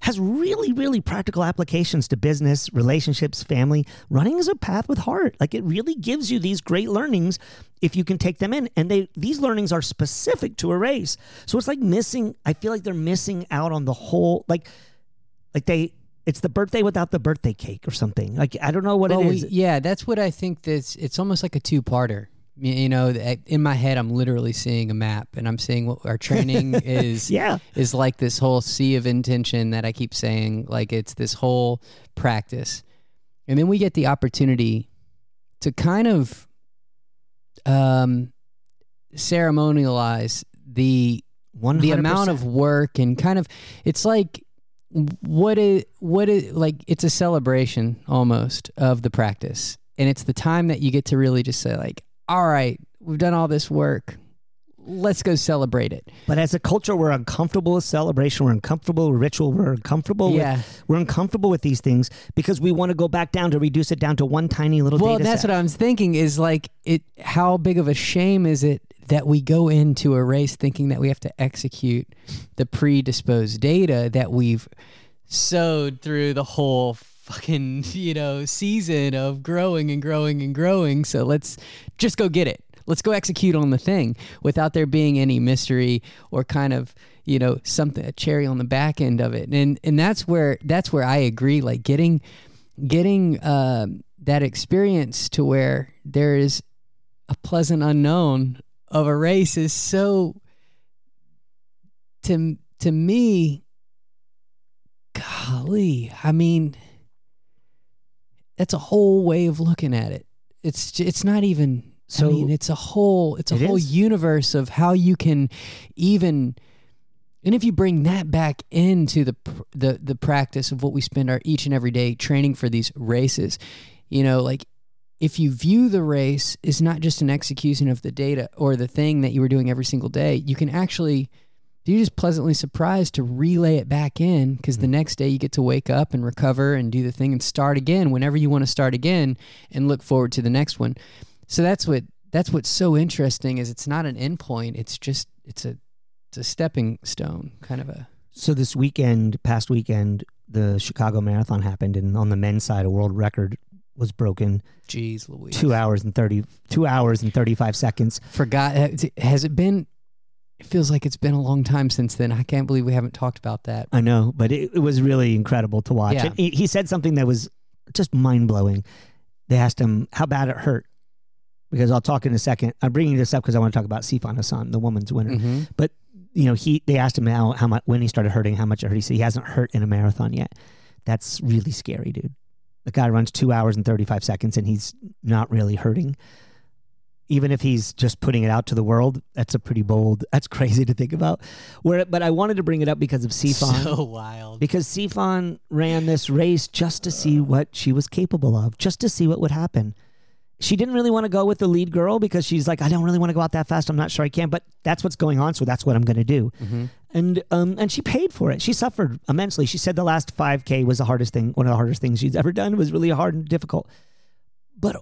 has really really practical applications to business relationships family. Running is a path with heart. Like it really gives you these great learnings if you can take them in. And they these learnings are specific to a race. So it's like missing i feel like they're missing out on the whole like like they it's the birthday without the birthday cake or something. Like i don't know what Well, it oh, we- yeah, that's what I think. That's it's almost like a two-parter. Y- You know, in my head, I'm literally seeing a map, and I'm seeing what our training is. yeah is like this whole sea of intention that I keep saying. Like it's this whole practice, and then we get the opportunity to kind of um, ceremonialize the 100%. the amount of work and kind of it's like what is what is like it's a celebration almost of the practice and it's the time that you get to really just say like all right we've done all this work. Let's go celebrate it. But as a culture we're uncomfortable with celebration. We're uncomfortable with ritual. We're uncomfortable with yeah. we're uncomfortable with these things because we want to go back down to reduce it down to one tiny little well that's set. what i was thinking is like it how big of a shame is it that we go into a race thinking that we have to execute the predisposed data that we've sowed through the whole fucking you know season of growing and growing and growing. So let's just go get it. Let's go execute on the thing without there being any mystery or kind of you know something a cherry on the back end of it. And and that's where that's where i agree like getting getting um, that experience to where there is a pleasant unknown of a race is so to to me golly i mean that's a whole way of looking at it it's it's not even So- i mean it's a whole it's a It whole is. universe of how you can even and if you bring that back into the the the practice of what we spend our each and every day training for these races you know like if you view the race as not just an execution of the data or the thing that you were doing every single day, you can actually you're just pleasantly surprised to relay it back in because the hmm. next day you get to wake up and recover and do the thing and start again whenever you want to start again and look forward to the next one. So that's what that's what's so interesting is it's not an endpoint. It's just it's a it's a stepping stone kind of a So this weekend, past weekend, the Chicago Marathon happened, and on the men's side, a world record was broken. geez Louise. Two hours and thirty, two hours and thirty-five seconds. Forgot has it been it feels like it's been a long time since then. I can't believe we haven't talked about that. I know, but it, it was really incredible to watch. Yeah. And he, he said something that was just mind blowing. They asked him how bad it hurt, because I'll talk in a second. I'm bringing this up because I want to talk about Sifan Hassan, the woman's winner. Mm-hmm. you know, he they asked him how how much when he started hurting, how much it hurt. He said he hasn't hurt in a marathon yet. That's really scary, dude. The guy runs two hours and thirty five seconds, and he's not really hurting. Even if he's just putting it out to the world, that's a pretty bold. That's crazy to think about. Where, but I wanted to bring it up because of Sifan. So wild. because Sifan ran this race just to see what she was capable of, just to see what would happen. She didn't really want to go with the lead girl because she's like, I don't really want to go out that fast. I'm not sure I can, but that's what's going on, so that's what I'm going to do. Mm-hmm. And um, and she paid for it. She suffered immensely. She said the last 5K was the hardest thing, one of the hardest things she's ever done. It was really hard and difficult. But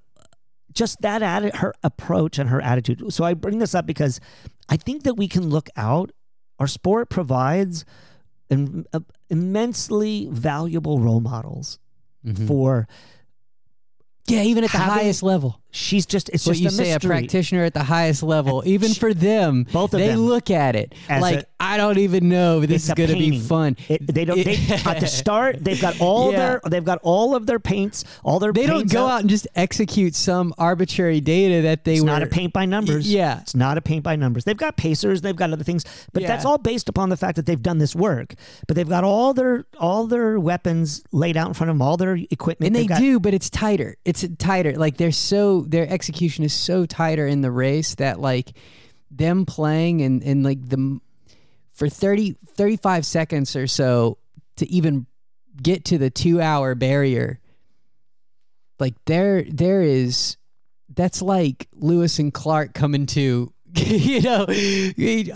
just that atti- her approach and her attitude. So I bring this up because I think that we can look out. Our sport provides im- uh, immensely valuable role models Mhm. for yeah, even at the having- highest level. She's just it's what just you a say a practitioner at the highest level even for them Both of they them look at it like i don't even know this is going to be fun It- they don't. They, at the start, they've got all Yeah. their they've got all of their paints, all their. they don't go up. out and just execute some arbitrary data that they It's were not a paint by numbers. yeah. It's not a paint by numbers. They've got pacers, they've got other things, but Yeah. that's all based upon the fact that they've done this work. But they've got all their all their weapons laid out in front of them, all their equipment. and they got, do but it's tighter it's tighter like they're so their execution is so tighter in the race that like them playing and and like the for 30 35 seconds or so to even get to the 2 hour barrier like there there is that's like Lewis and Clark coming to you know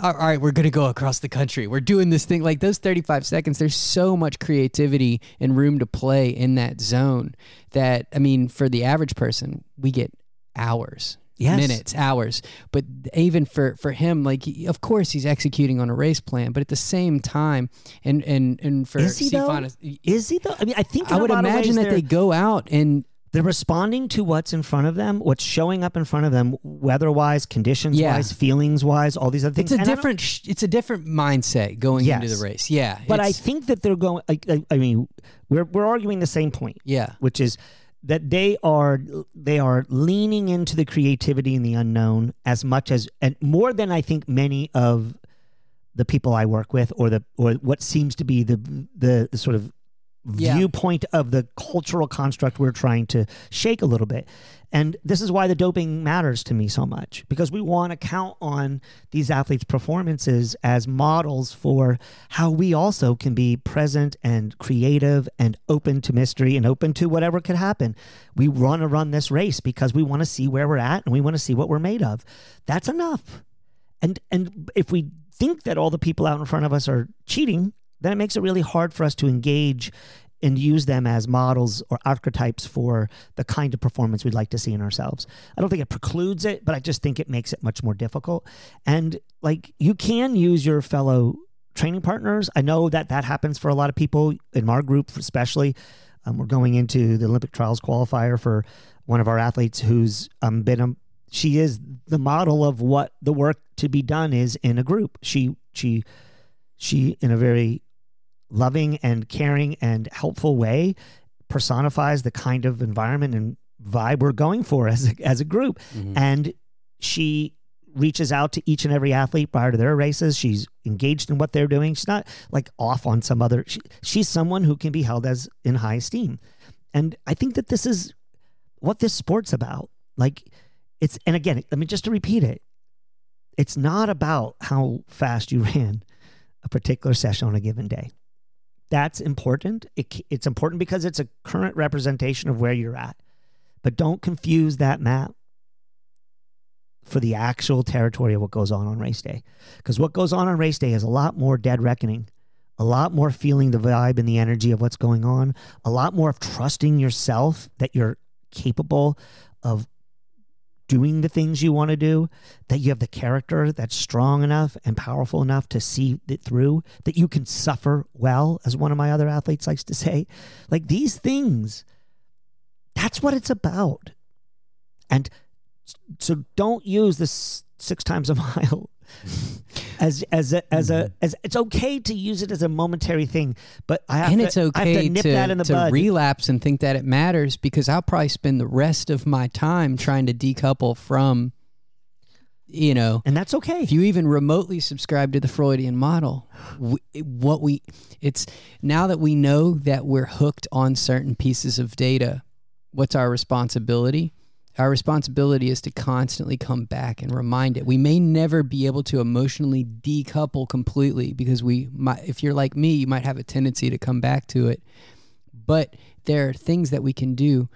all right we're going to go across the country. We're doing this thing. Like those 35 seconds there's so much creativity and room to play in that zone that i mean for the average person we get hours Yes. minutes hours but even for for him like he- of course he's executing on a race plan but at the same time and and and for Is he though? Sifan, Is he though? I mean, I think I would imagine that they're- go out and they're responding to what's in front of them, what's showing up in front of them, weather-wise, conditions-wise, Yeah. feelings-wise, all these other things. it's a And different it's a different mindset going into the race yeah But I think that they're going. I, I, I mean, we're we're arguing the same point. yeah which is that they are they are leaning into the creativity and the unknown as much as and more than I think many of the people I work with or the or what seems to be the the, the sort of Yeah. viewpoint of the cultural construct we're trying to shake a little bit. And this is why the doping matters to me so much because we want to count on these athletes' performances as models for how we also can be present and creative and open to mystery and open to whatever could happen. We want to run this race because we want to see where we're at and we want to see what we're made of. That's enough. And and if we think that all the people out in front of us are cheating, then it makes it really hard for us to engage and use them as models or archetypes for the kind of performance we'd like to see in ourselves. I don't think it precludes it, but I just think it makes it much more difficult. And like you can use your fellow training partners. I know that that happens for a lot of people in our group, especially. Um, we're going into the Olympic trials qualifier for one of our athletes who's um, been a she is the model of what the work to be done is in a group. She she she in a very loving and caring and helpful way personifies the kind of environment and vibe we're going for as a, as a group. Mm-hmm. And she reaches out to each and every athlete prior to their races. She's engaged in what they're doing. She's not like off on some other. She, she's someone who can be held as in high esteem. And I think that this is what this sport's about. Like it's and again, let me just to repeat it. It's not about how fast you ran a particular session on a given day. That's important. It, it's important because it's a current representation of where you're at. But don't confuse that map for the actual territory of what goes on on race day. Because what goes on on race day is a lot more dead reckoning, a lot more feeling the vibe and the energy of what's going on, a lot more of trusting yourself that you're capable of doing the things you want to do, that you have the character that's strong enough and powerful enough to see it through, that you can suffer well, as one of my other athletes likes to say. Like these things, that's what it's about. And so don't use this six times a mile as as a, as a mm-hmm. as it's okay to use it as a momentary thing, but I have and to, it's okay to nip to, that in the to bud. relapse and think that it matters because I'll probably spend the rest of my time trying to decouple from, you know, and that's okay. if you even remotely subscribe to the Freudian model, we, what we it's now that we know that we're hooked on certain pieces of data, what's our responsibility? Our responsibility is to constantly come back and remind it. We may never be able to emotionally decouple completely because we might, if you're like me, you might have a tendency to come back to it. But there are things that we can do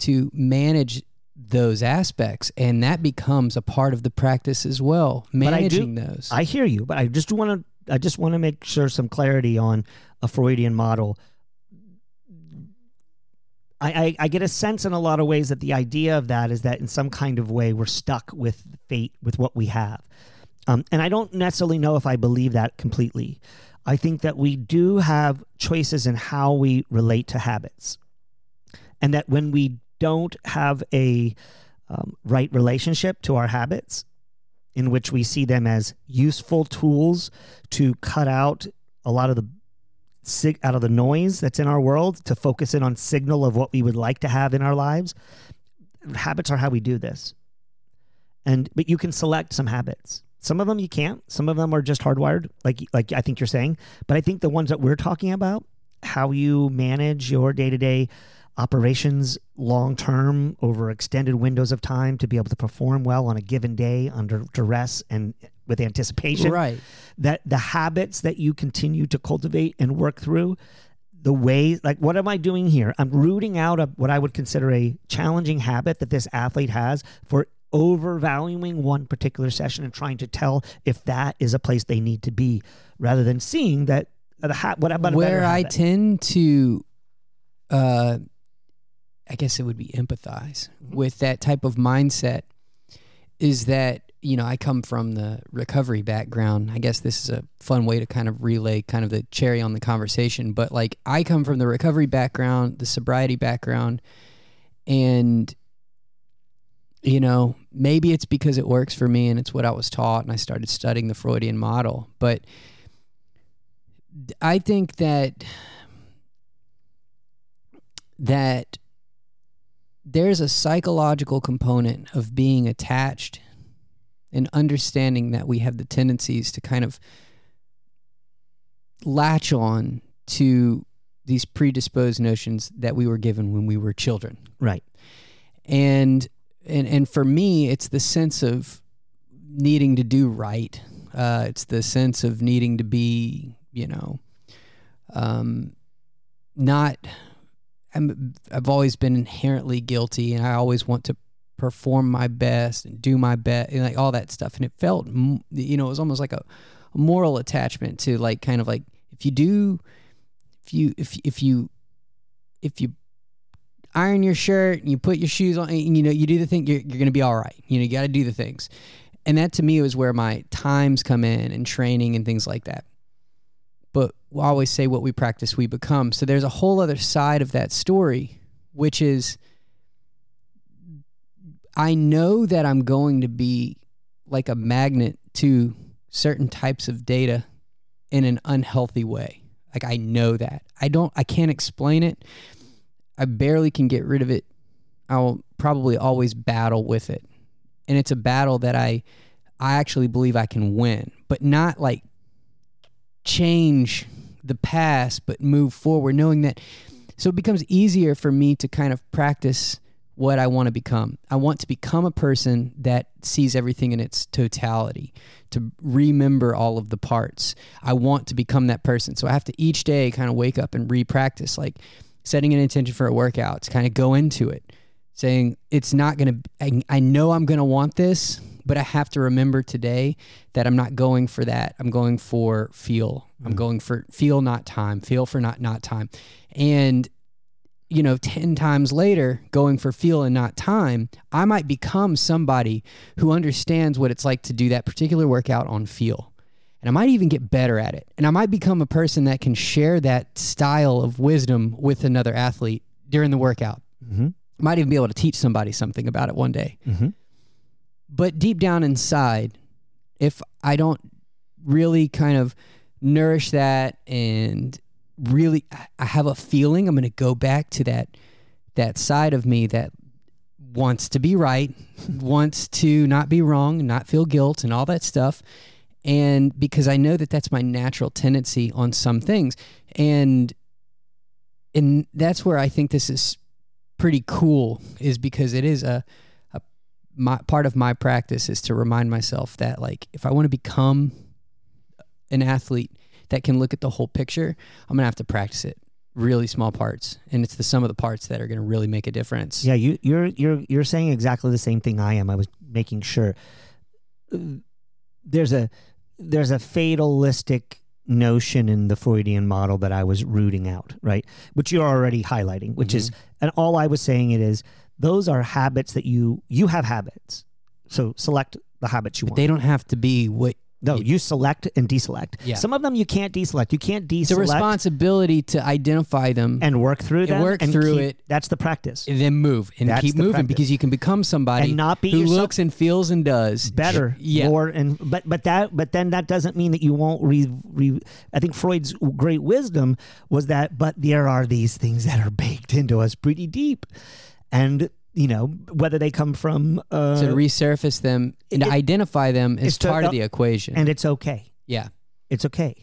to manage those aspects, and that becomes a part of the practice as well. But I do- Managing those. I hear you, but I just want to I just want to make sure some clarity on a Freudian model. I, I, I get a sense in a lot of ways that the idea of that is that in some kind of way we're stuck with fate with what we have. Um, and I don't necessarily know if I believe that completely. I think that we do have choices in how we relate to habits. And that when we don't have a um, right relationship to our habits, in which we see them as useful tools to cut out a lot of the sig- out of the noise that's in our world to focus in on signal of what we would like to have in our lives. Habits are how we do this. And but you can select some habits. Some of them you can't. Some of them are just hardwired, like like I think you're saying. But I think the ones that we're talking about, how you manage your day to day operations long term over extended windows of time to be able to perform well on a given day under duress and with anticipation. Right. That the habits that you continue to cultivate and work through, the way, like, what am I doing here? I'm rooting out a, what I would consider a challenging habit that this athlete has for overvaluing one particular session and trying to tell if that is a place they need to be rather than seeing that the ha- what about Where I habit? tend to, uh, I guess it would be empathize with that type of mindset is that you know I come from the recovery background. I guess this is a fun way to kind of relay kind of the cherry on the conversation. But like I come from the recovery background, the sobriety background, and you know maybe it's because it works for me and it's what I was taught, and I started studying the Freudian model, but. I think that that there's a psychological component of being attached and understanding that we have the tendencies to kind of latch on to these predisposed notions that we were given when we were children right. and and and for me it's the sense of needing to do right uh, it's the sense of needing to be you know um, not I'm, I've always been inherently guilty and I always want to perform my best and do my best and like all that stuff. And it felt you know it was almost like a, moral attachment to like kind of like if you do if you if if you if you iron your shirt and you put your shoes on and you know you do the thing you're, you're gonna be all right. You know you got to do the things. And that to me was where my times come in and training and things like that. But we always say what we practice we become. So there's a whole other side of that story which is i know that i'm going to be like a magnet to certain types of data in an unhealthy way. Like i know that. I don't i can't explain it. I barely can get rid of it. I'll probably always battle with it. And it's a battle that i i actually believe i can win but not like change the past but move forward knowing that so it becomes easier for me to kind of practice what I want to become. I want to become a person that sees everything in its totality, to remember all of the parts. I want to become that person. So I have to each day kind of wake up and re-practice like setting an intention for a workout to kind of go into it saying it's not going to I, I know I'm going to want this, but I have to remember today that I'm not going for that. I'm going for feel. I'm mm-hmm. going for feel not time, feel for not not time. And you know, 10 times later, going for feel and not time, I might become somebody who understands what it's like to do that particular workout on feel. And I might even get better at it. And I might become a person that can share that style of wisdom with another athlete during the workout. Mm-hmm. Might even be able to teach somebody something about it one day. Mm-hmm. But deep down inside, if I don't really kind of nourish that and really I have a feeling I'm going to go back to that that side of me that wants to be right, wants to not be wrong, not feel guilt and all that stuff. And because I know that that's my natural tendency on some things. And and that's where I think this is pretty cool is because it is a a my part of my practice is to remind myself that like if I want to become an athlete that can look at the whole picture, I'm gonna have to practice it really small parts, and it's the sum of the parts that are gonna really make a difference. Yeah, you, you're you're you're saying exactly the same thing I am. I was making sure there's a there's a fatalistic notion in the Freudian model that I was rooting out, right? Which you're already highlighting, which is mm-hmm. and all I was saying it is those are habits that you you have habits. So select the habits you want. They don't have to be what No, you select and deselect. Yeah. Some of them you can't deselect. You can't deselect responsibility to identify them and work through And them. work and through keep- it. That's the practice. and then move and That's keep moving practice. because you can become somebody And not beat who looks and feels and does better Yeah. more and but but that but then that doesn't mean that you won't re, re i think freud's great wisdom was that but there are these things that are baked into us pretty deep and you know whether they come from uh to resurface them and it- identify them to- part of the equation. and it's okay yeah. it's okay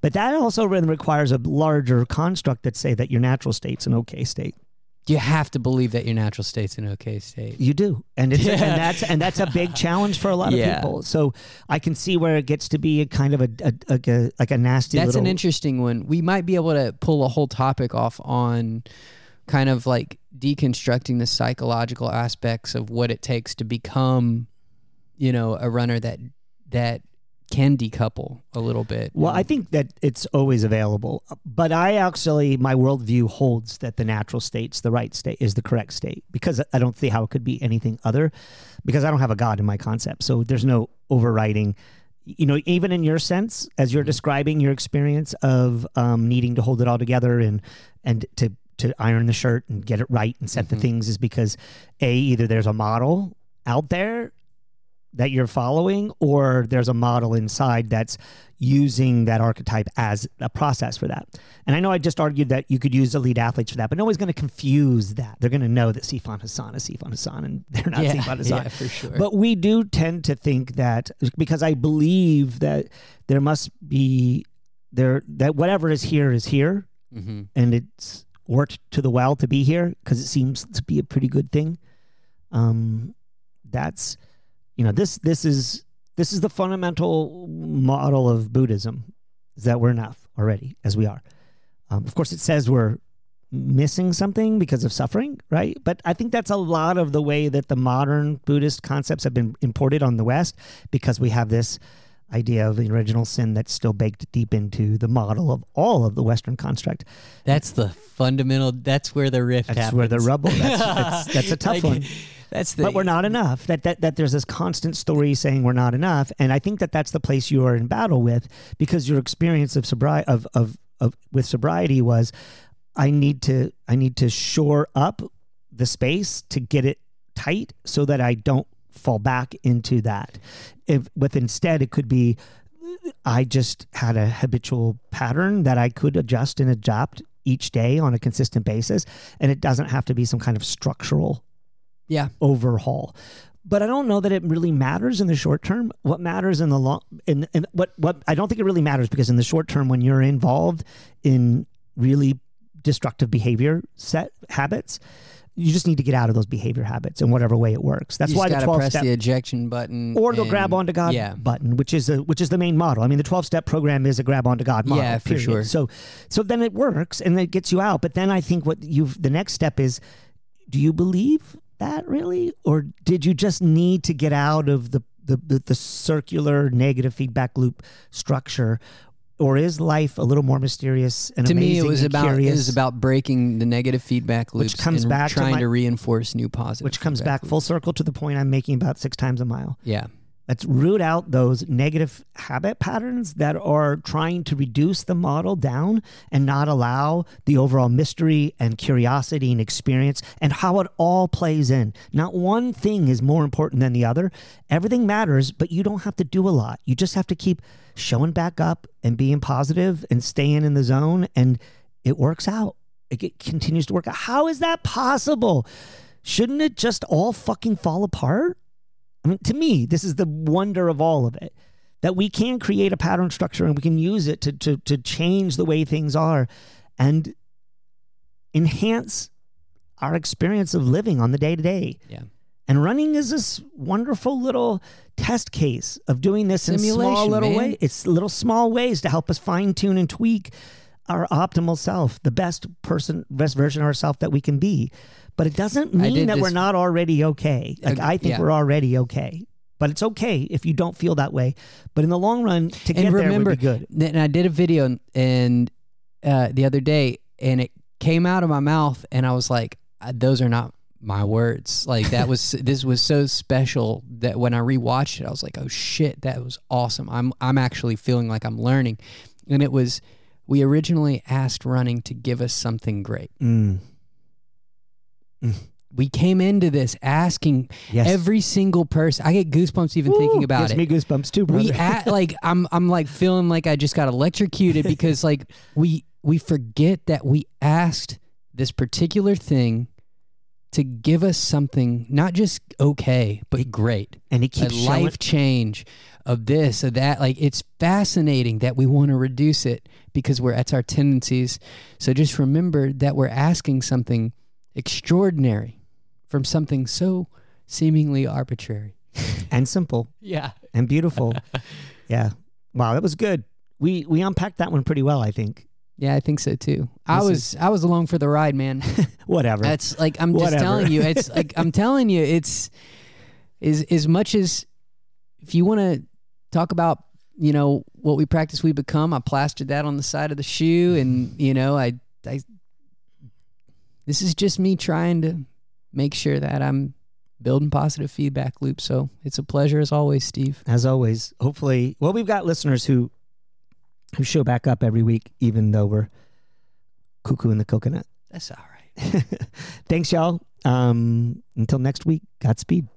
but that also then requires a larger construct that say that your natural state's an okay state You have to believe that your natural state's an okay state. You do, and it's Yeah. and that's and that's a big challenge for a lot of Yeah. people. So I can see where it gets to be a kind of a, a, like a like a nasty. That's little, an interesting one. We might be able to pull a whole topic off on kind of like deconstructing the psychological aspects of what it takes to become, you know, a runner that that can decouple a little bit. Well, I think that it's always available, but I actually my worldview holds that the natural state's the right state is the correct state because I don't see how it could be anything other, because I don't have a God in my concept, so there's no overriding. You know, even in your sense, as you're describing your experience of um, needing to hold it all together and and to to iron the shirt and get it right and set the things is because a either there's a model out there that you're following or there's a model inside that's using that archetype as a process for that. And I know I just argued that you could use elite athletes for that, but no one's going to confuse that. They're going to know that Sifan Hassan is Sifan Hassan and they're not yeah, Sifan Hassan. yeah, for sure. But we do tend to think that because I believe that there must be there that whatever is here is here hmm and it's worked to the well to be here because it seems to be a pretty good thing. Um, that's you know this this is this is the fundamental model of Buddhism is that we're enough already as we are. Um, of course, it says we're missing something because of suffering, right? But I think that's a lot of the way that the modern Buddhist concepts have been imported on the West because we have this idea of the original sin that's still baked deep into the model of all of the Western construct. That's the fundamental. That's where the rift That's happens. where the rubble. That's, that's, that's a tough Like, one. That's the. But we're not enough. That, that that there's this constant story saying we're not enough, and I think that that's the place you are in battle with because your experience of sobriety of, of of with sobriety was, I need to I need to shore up the space to get it tight so that I don't fall back into that. If with instead it could be I just had a habitual pattern that I could adjust and adapt each day on a consistent basis. And it doesn't have to be some kind of structural Yeah. overhaul. But I don't know that it really matters in the short term. What matters in the long in, in what what I don't think it really matters because in the short term when you're involved in really destructive behavior set habits, you just need to get out of those behavior habits in whatever way it works. That's you why the 12 press step the ejection button, or the and- grab onto God Yeah. button, which is a which is the main model. I mean, the twelve step program is a grab onto God model. Yeah, for period. sure. So, so then it works and it gets you out. But then I think what you've the next step is, do you believe that really, or did you just need to get out of the the, the, the circular negative feedback loop structure? Or is life a little more mysterious and To me, it was about it was about breaking the negative feedback Which comes and back to trying my- to reinforce new positive. which comes back full circle to the point I'm making about six times a mile. Yeah. Let's root out those negative habit patterns that are trying to reduce the model down and not allow the overall mystery and curiosity and experience and how it all plays in. Not one thing is more important than the other. Everything matters, but you don't have to do a lot. You just have to keep showing back up and being positive and staying in the zone, and it works out. It get- continues to work out. How is that possible? Shouldn't it just all fucking fall apart? I mean, to me, this is the wonder of all of it that we can create a pattern structure and we can use it to, to, to change the way things are and enhance our experience of living on the day to day. Yeah. And running is this wonderful little test case of doing this in small little ways. It's little small ways to help us fine tune and tweak our optimal self, the best person, best version of ourselves that we can be. But it doesn't mean that we're not already okay. Like I think yeah. we're already okay. But it's okay if you don't feel that way. But in the long run, to get and there remember, would be good. And I did a video and uh, the other day, and it came out of my mouth, and I was like, uh, "Those are not my words. Like that was this was so special that when I rewatched it, I was like, oh shit, that was awesome. I'm I'm actually feeling like I'm learning. And it was we originally asked running to give us something great. Mm. We came into this asking Yes. every single person. I get goosebumps even thinking about gives it. me goosebumps too, brother. we at, like I'm I'm like feeling like I just got electrocuted because like we we forget that we asked this particular thing to give us something not just okay but great and a keeps showing. life change of this of that like it's fascinating that we want to reduce it because we're that's our tendencies so just remember that we're asking something extraordinary from something so seemingly arbitrary and simple yeah and beautiful. yeah. Wow, that was good. We we unpacked that one pretty well, I think. Yeah, I think so too. I This was I was along for the ride, man. Whatever. That's like I'm just Whatever. telling you. It's like I'm telling you. It's is as much as if you want to talk about you know what we practice, we become. I plastered that on the side of the shoe, and you know I I. This is just me trying to make sure that I'm building positive feedback loops. So it's a pleasure as always, Steve. As always, hopefully, well, we've got listeners who who show back up every week, even though we're cuckoo in the coconut. That's all right. Thanks, y'all. Um, until next week, Godspeed.